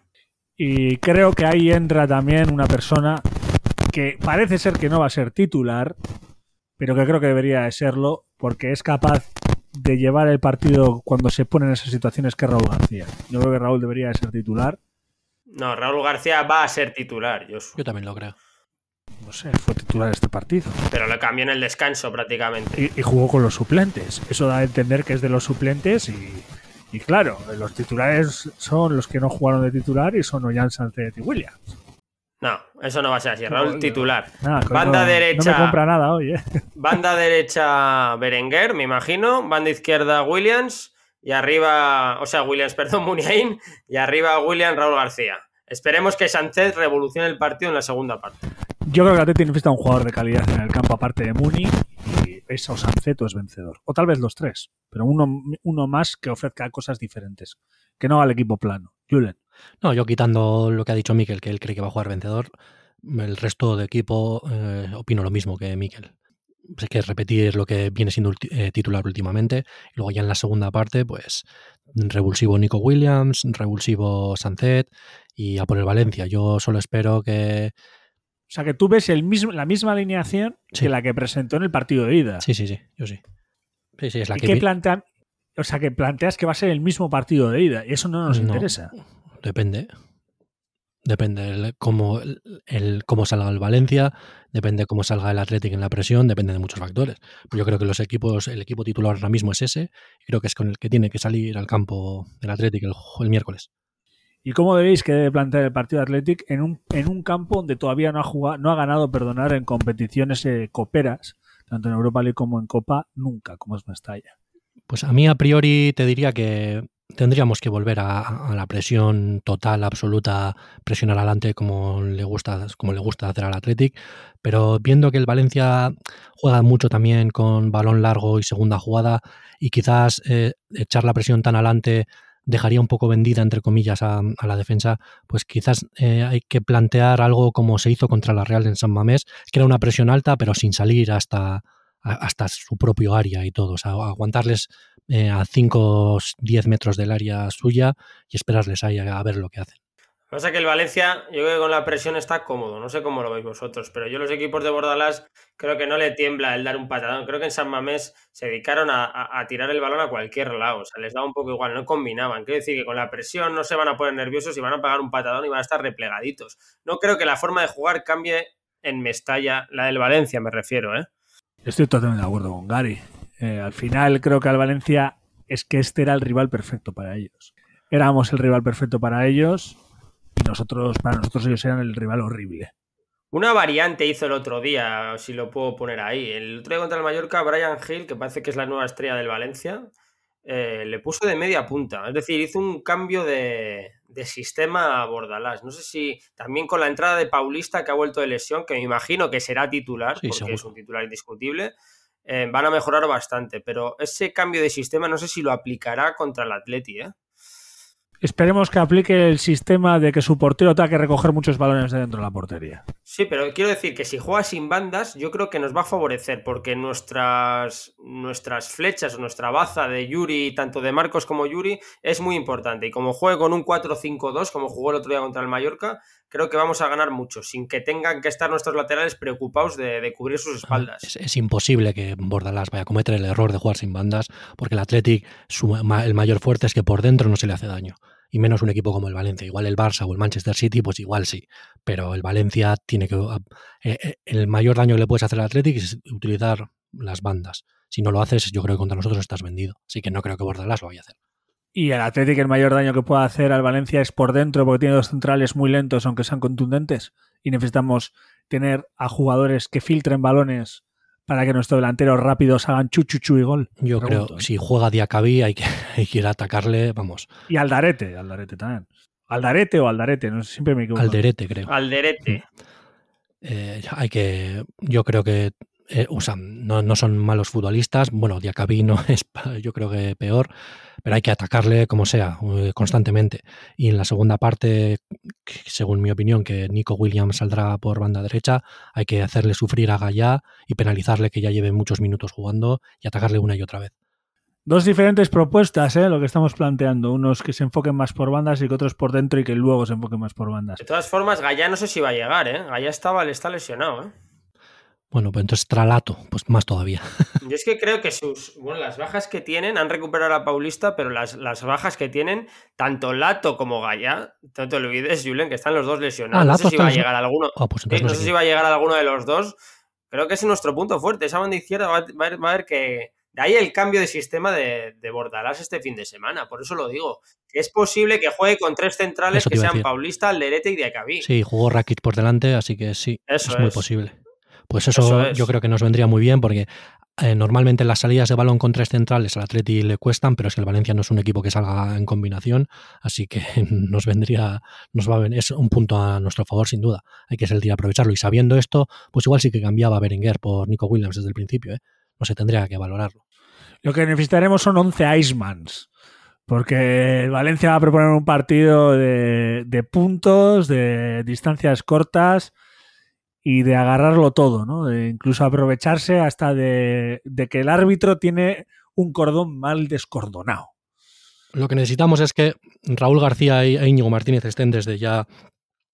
Y creo que ahí entra también una persona que parece ser que no va a ser titular, pero que creo que debería de serlo, porque es capaz de llevar el partido cuando se pone en esas situaciones que es Raúl García. Yo creo que Raúl debería de ser titular. No, Raúl García va a ser titular, Josu. Yo también lo creo. No sé, fue titular este partido. Pero lo cambió en el descanso prácticamente. Y, y jugó con los suplentes. Eso da a entender que es de los suplentes y, y claro, los titulares son los que no jugaron de titular y son Ollán Sánchez y Williams. No, eso no va a ser así. Raúl titular. Banda no, derecha. No me compra nada hoy, ¿eh? *laughs* Banda derecha Berenguer, me imagino. Banda izquierda Williams. Y arriba, o sea, Williams, *laughs* perdón, Muniain. Y arriba William Raúl García. Esperemos que Sánchez revolucione el partido en la segunda parte. Yo creo que Atleti necesita un jugador de calidad en el campo aparte de Muni es o Sancet o es vencedor. O tal vez los tres, pero uno, uno más que ofrezca cosas diferentes. Que no al equipo plano. Julen. No, yo quitando lo que ha dicho Miquel, que él cree que va a jugar vencedor, el resto de equipo eh, opino lo mismo que Miquel. Hay que repetir lo que viene siendo eh, titular últimamente. Y luego ya en la segunda parte, pues revulsivo Nico Williams, revulsivo Sancet y a por el Valencia. Yo solo espero que... O sea que tú ves el mismo, la misma alineación Sí. que la que presentó en el partido de ida. Sí, sí, sí, yo sí. Sí, sí, es la ¿Y que... qué vi- plantean? O sea que planteas que va a ser el mismo partido de ida. Y eso no nos No. interesa. Depende. Depende el, cómo, el, el- cómo salga el Valencia, depende cómo salga el Athletic en la presión, depende de muchos factores. Pero yo creo que los equipos, el equipo titular ahora mismo es ese, y creo que es con el que tiene que salir al campo del Athletic el, ju- el miércoles. ¿Y cómo veréis que debe plantear el partido Athletic en un, en un campo donde todavía no ha jugado, no ha ganado, perdonar, en competiciones eh, coperas, tanto en Europa League como en Copa, nunca, como es Mestalla? Pues a mí a priori te diría que tendríamos que volver a, a la presión total, absoluta, presionar adelante como le gusta, como le gusta hacer al Athletic, pero viendo que el Valencia juega mucho también con balón largo y segunda jugada y quizás eh, echar la presión tan adelante dejaría un poco vendida, entre comillas, a, a la defensa, pues quizás eh, hay que plantear algo como se hizo contra la Real en San Mamés, que era una presión alta, pero sin salir hasta, hasta su propio área y todo. O sea, aguantarles eh, a 5 o 10 metros del área suya y esperarles ahí a ver lo que hacen. Pasa que el Valencia, yo creo que con la presión está cómodo, no sé cómo lo veis vosotros, pero yo los equipos de Bordalás creo que no le tiembla el dar un patadón. Creo que en San Mamés se dedicaron a, tirar el balón a cualquier lado, o sea, les daba un poco igual, no combinaban. Quiero decir que con la presión no se van a poner nerviosos y van a pagar un patadón y van a estar replegaditos. No creo que la forma de jugar cambie en Mestalla, la del Valencia me refiero, ¿eh? Estoy totalmente de acuerdo con Gary. Eh, al final creo que al Valencia es que este era el rival perfecto para ellos. Éramos el rival perfecto para ellos nosotros, para nosotros ellos eran el rival horrible. Una variante hizo el otro día, si lo puedo poner ahí. El otro día contra el Mallorca, Brian Hill, que parece que es la nueva estrella del Valencia, eh, le puso de media punta. Es decir, hizo un cambio de, sistema a Bordalás. No sé si también con la entrada de Paulista, que ha vuelto de lesión, que me imagino que será titular, porque es un titular indiscutible, eh, van a mejorar bastante. Pero ese cambio de sistema no sé si lo aplicará contra el Atleti, ¿eh? Esperemos que aplique el sistema de que su portero tenga que recoger muchos balones de dentro de la portería. Sí, pero quiero decir que si juega sin bandas, yo creo que nos va a favorecer, porque nuestras, nuestras flechas o nuestra baza de Yuri, tanto de Marcos como Yuri, es muy importante. Y como juegue con un 4-5-2, como jugó el otro día contra el Mallorca, creo que vamos a ganar mucho, sin que tengan que estar nuestros laterales preocupados de, cubrir sus espaldas. Es, imposible que Bordalás vaya a cometer el error de jugar sin bandas, porque el Athletic, el mayor fuerte es que por dentro no se le hace daño. Y menos un equipo como el Valencia. Igual el Barça o el Manchester City, pues igual sí. Pero el Valencia tiene que. Eh, eh, el mayor daño que le puedes hacer al Athletic es utilizar las bandas. Si no lo haces, yo creo que contra nosotros estás vendido. Así que no creo que Bordalás lo vaya a hacer. Y el Atlético el mayor daño que puede hacer al Valencia es por dentro, porque tiene dos centrales muy lentos, aunque sean contundentes. Y necesitamos tener a jugadores que filtren balones para que nuestros delanteros rápidos hagan chuchuchu y gol. Yo creo que ¿eh? si juega Diacabí hay que, *laughs* hay que ir a atacarle, vamos. Y Aldarete, Aldarete también. Aldarete o Aldarete, no sé, siempre me equivoco. Alderete, creo. Alderete. Eh, hay que, yo creo que eh, o sea, no, son malos futbolistas. Bueno, Diacabí no *laughs* es, yo creo que peor, pero hay que atacarle como sea, eh, constantemente. Y en la segunda parte, según mi opinión, que Nico Williams saldrá por banda derecha, hay que hacerle sufrir a Gallá y penalizarle que ya lleve muchos minutos jugando y atacarle una y otra vez. Dos diferentes propuestas, ¿eh? lo que estamos planteando. Unos que se enfoquen más por bandas y que otros por dentro y que luego se enfoquen más por bandas. De todas formas, Gallá no sé si va a llegar, ¿eh? Gallá estaba, está lesionado, ¿eh? Bueno, pues entonces Tralato, pues más todavía. Yo es que creo que sus, bueno, las bajas que tienen, han recuperado a Paulista, pero las, las bajas que tienen, tanto Lato como Gaya, no te olvides, Julen, que están los dos lesionados. Ah, no sé si va a llegar alguno. Ah, pues no, sé si va a llegar alguno de los dos. Creo que es nuestro punto fuerte. Esa banda izquierda va, a ver que. De ahí el cambio de sistema de, de Bordalás este fin de semana. Por eso lo digo. es posible que juegue con tres centrales que sean Paulista, Alderete y Diacabí. Sí, jugó Rakic por delante, así que sí, es muy posible. Pues eso, yo creo que nos vendría muy bien porque eh, normalmente las salidas de balón con tres centrales al Atleti le cuestan, pero es que el Valencia no es un equipo que salga en combinación, así que *laughs* nos vendría, nos va a venir, es un punto a nuestro favor sin duda. Hay que a aprovecharlo y sabiendo esto, pues igual sí que cambiaba Berenguer por Nico Williams desde el principio, ¿eh? no se tendría que valorarlo. Lo que necesitaremos son 11 Icemans. Porque Valencia va a proponer un partido de, de puntos, de distancias cortas, y de agarrarlo todo, ¿no? De incluso aprovecharse hasta de, que el árbitro tiene un cordón mal descordonado. Lo que necesitamos es que Raúl García e Íñigo Martínez estén desde ya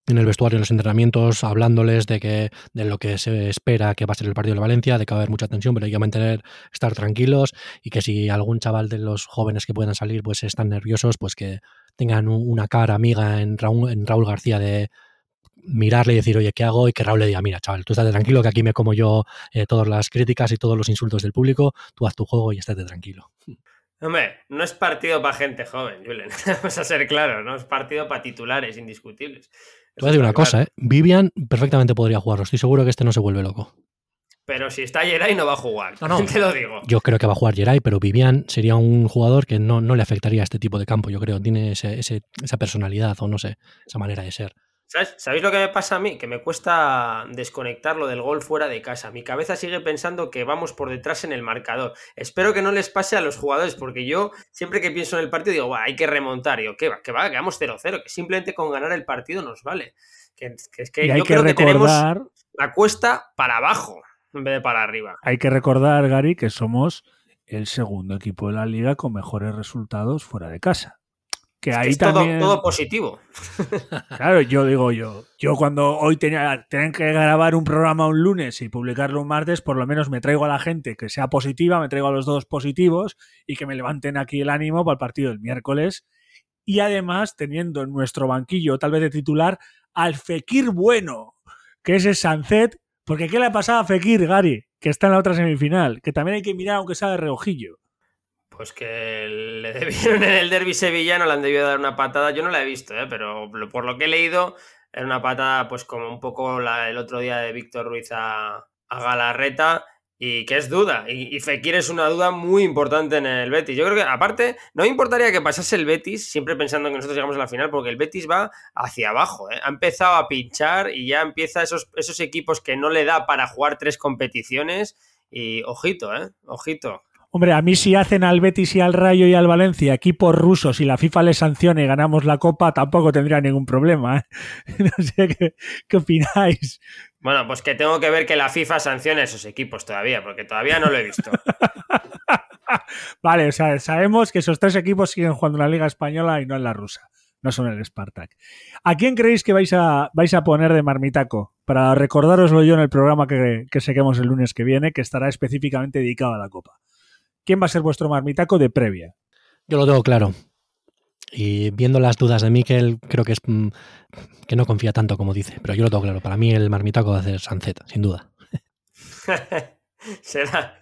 en el vestuario, en los entrenamientos, hablándoles de que de lo que se espera que va a ser el partido de Valencia, de que va a haber mucha tensión, pero hay que mantener, estar tranquilos y que si algún chaval de los jóvenes que puedan salir pues están nerviosos, pues que tengan una cara amiga en en Raúl García de mirarle y decir, oye, ¿qué hago? Y que Raúl le diga, mira, chaval, tú estate tranquilo, que aquí me como yo eh, todas las críticas y todos los insultos del público, tú haz tu juego y estate tranquilo. Hombre, no es partido para gente joven, Julen. *laughs* Vamos a ser claros, no es partido para titulares indiscutibles. Te voy a decir una cosa, ¿eh? Vivian perfectamente podría jugarlo. Estoy seguro que este no se vuelve loco. Pero si está Geray no va a jugar. No, no. *laughs* Te lo digo. Yo creo que va a jugar Geray, pero Vivian sería un jugador que no, no le afectaría a este tipo de campo, yo creo. Tiene esa personalidad o no sé, esa manera de ser. ¿Sabéis lo que me pasa a mí? Que me cuesta desconectarlo del gol fuera de casa. Mi cabeza sigue pensando que vamos por detrás en el marcador. Espero que no les pase a los jugadores, porque yo siempre que pienso en el partido digo, hay que remontar. Y yo, ¿qué va? Que va, quedamos 0-0, que simplemente con ganar el partido nos vale. Que, es que yo creo que tenemos la cuesta para abajo en vez de para arriba. Hay que recordar, Gary, que somos el segundo equipo de la liga con mejores resultados fuera de casa. Que ahí es también... todo, todo positivo. *laughs* Claro, yo digo yo. Yo cuando hoy tenía, tenían que grabar un programa un lunes y publicarlo un martes, por lo menos me traigo a la gente que sea positiva, me traigo a los dos positivos y que me levanten aquí el ánimo para el partido del miércoles. Y además teniendo en nuestro banquillo, tal vez de titular, al Fekir bueno, que es el Sancet. Porque ¿qué le ha pasado a Fekir, Gary? Que está en la otra semifinal. Que también hay que mirar aunque sea de reojillo. Pues que le *laughs* debieron en el derby sevillano, le han debido dar una patada. Yo no la he visto, ¿eh? pero por lo que he leído, era una patada, pues como un poco el otro día de Víctor Ruiz a, a Galarreta. Y que es duda. Y, y, Fekir es una duda muy importante en el Betis. Yo creo que, aparte, no me importaría que pasase el Betis, siempre pensando que nosotros llegamos a la final, porque el Betis va hacia abajo. ¿eh? Ha empezado a pinchar y ya empieza esos, esos equipos que no le da para jugar tres competiciones. Y ojito, ¿eh? Ojito. Hombre, a mí si hacen al Betis y al Rayo y al Valencia equipos rusos y la FIFA les sanciona y ganamos la Copa, tampoco tendría ningún problema. ¿eh? *laughs* No sé qué, qué, opináis. Bueno, pues que tengo que ver que la FIFA sancione a esos equipos todavía, porque todavía no lo he visto. *laughs* vale, o sea, sabemos que esos tres equipos siguen jugando en la Liga Española y no en la rusa. No son el Spartak. ¿A quién creéis que vais a, vais a poner de marmitaco? Para recordároslo yo en el programa que, que el lunes que viene, que estará específicamente dedicado a la Copa. ¿Quién va a ser vuestro marmitaco de previa? Yo lo tengo claro. Y viendo las dudas de Miquel, creo que es mm, que no confía tanto como dice. Pero yo lo tengo claro. Para mí el marmitaco va a ser Sancet, sin duda. *laughs* Será.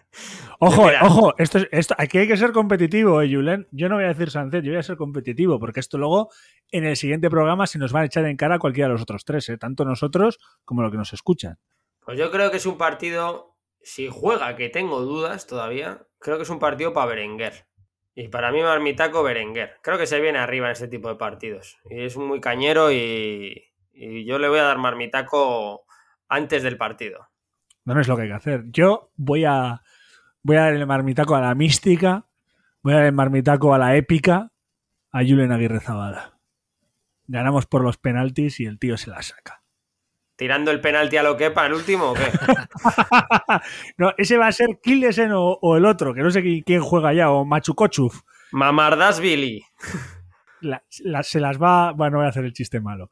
Ojo, Mira. ojo, esto, esto, aquí hay que ser competitivo, eh, Julen. Yo no voy a decir Sancet, yo voy a ser competitivo, porque esto luego en el siguiente programa se nos va a echar en cara a cualquiera de los otros tres, eh, tanto nosotros como los que nos escuchan. Pues yo creo que es un partido, si juega, que tengo dudas todavía, creo que es un partido para Berenguer. Y para mí Marmitaco Berenguer. Creo que se viene arriba en este tipo de partidos. Y es muy cañero y, yo le voy a dar Marmitaco antes del partido. No, no es lo que hay que hacer. Yo voy a, voy a dar el Marmitaco a la mística, voy a dar el Marmitaco a la épica, a Julen Aguirre Zabala. Ganamos por los penaltis y el tío se la saca. ¿Tirando el penalti a lo que para el último o qué? *laughs* no, ese va a ser Kilesen o, o, el otro, que no sé quién juega ya, o Machukochuf. Mamardasvili. La, la, se las va. Bueno, voy a hacer el chiste malo.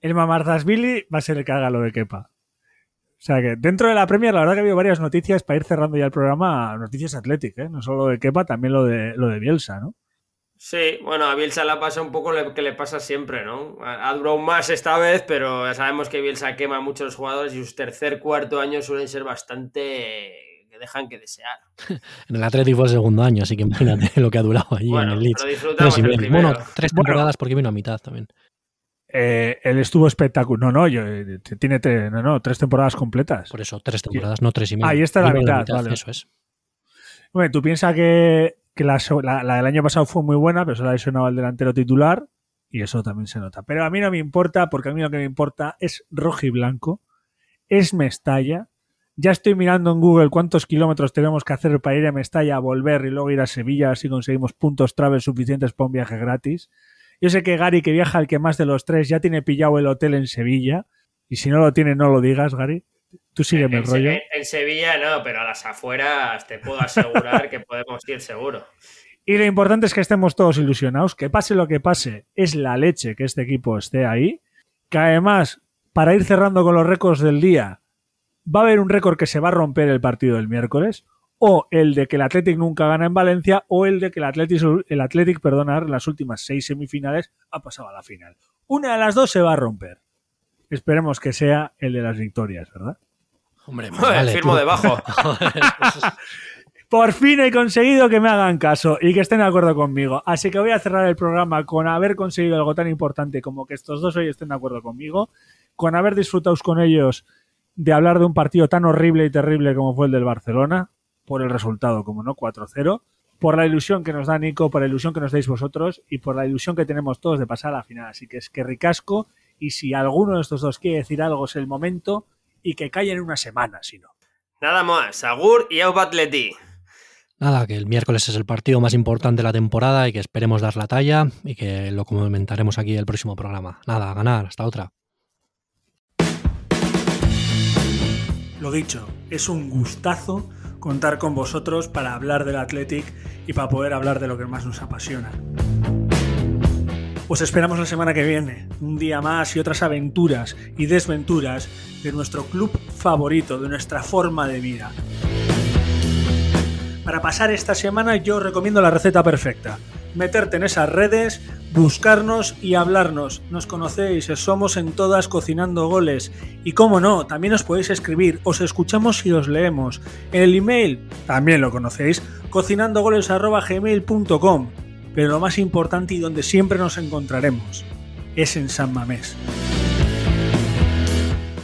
El Mamardasvili va a ser el que haga lo de Kepa. O sea que dentro de la Premier, la verdad que ha habido varias noticias para ir cerrando ya el programa, noticias Athletic, ¿eh? no solo de Kepa, también lo de, lo de Bielsa, ¿no? Sí, bueno, a Bielsa le pasa un poco lo que le pasa siempre, ¿no? Ha durado más esta vez, pero ya sabemos que Bielsa quema a muchos jugadores y sus tercer, cuarto años suelen ser bastante que dejan que desear. *laughs* En el Atlético fue el segundo año, así que imagínate lo que ha durado allí bueno, en el Leeds. Pero disfrutamos el primero. Bueno, tres temporadas bueno, porque vino a mitad también. Eh, él estuvo espectacular. No, no, yo, eh, tiene tres, no, no, tres temporadas completas. Por eso, tres temporadas, sí. no tres y media. Ahí está la mitad, la mitad, vale. Eso es. Bueno, tú piensas que, que la, la, del año pasado fue muy buena, pero se la lesionaba el delantero titular y eso también se nota. Pero a mí no me importa, porque a mí lo que me importa es rojo y blanco, es Mestalla. Ya estoy mirando en Google cuántos kilómetros tenemos que hacer para ir a Mestalla, volver y luego ir a Sevilla, así conseguimos puntos travel suficientes para un viaje gratis. Yo sé que Gary, que viaja el que más de los tres, ya tiene pillado el hotel en Sevilla. Y si no lo tiene, no lo digas, Gary. Tú sígueme en, el rollo. En, en, Sevilla no, pero a las afueras te puedo asegurar que podemos ir seguro. Y lo importante es que estemos todos ilusionados. Que pase lo que pase, es la leche que este equipo esté ahí. Que además, para ir cerrando con los récords del día, va a haber un récord que se va a romper el partido del miércoles o el de que el Athletic nunca gana en Valencia o el de que el Athletic, el Athletic perdonar, en las últimas seis semifinales ha pasado a la final. Una de las dos se va a romper. Esperemos que sea el de las victorias, ¿verdad? Hombre, pues vale, firmo tú. debajo. *laughs* Por fin he conseguido que me hagan caso y que estén de acuerdo conmigo. Así que voy a cerrar el programa con haber conseguido algo tan importante como que estos dos hoy estén de acuerdo conmigo, con haber disfrutado con ellos de hablar de un partido tan horrible y terrible como fue el del Barcelona, por el resultado, como no, 4-0, por la ilusión que nos da Nico, por la ilusión que nos dais vosotros y por la ilusión que tenemos todos de pasar a la final. Así que es que ricasco y si alguno de estos dos quiere decir algo es el momento y que calle en una semana, si no. Nada más, Agur y Au Atleti. Nada, que el miércoles es el partido más importante de la temporada y que esperemos dar la talla y que lo comentaremos aquí el próximo programa. Nada, a ganar, hasta otra. Lo dicho, es un gustazo contar con vosotros para hablar del Athletic y para poder hablar de lo que más nos apasiona. Os esperamos la semana que viene, un día más y otras aventuras y desventuras de nuestro club favorito, de nuestra forma de vida. Para pasar esta semana yo os recomiendo la receta perfecta. Meterte en esas redes, buscarnos y hablarnos. Nos conocéis, somos en todas cocinando goles. Y como no, también os podéis escribir, os escuchamos y os leemos. En el email, también lo conocéis, cocinandogoles.gmail.com pero lo más importante y donde siempre nos encontraremos es en San Mamés.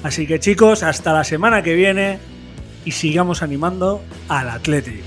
Así que chicos, hasta la semana que viene y sigamos animando al Atlético.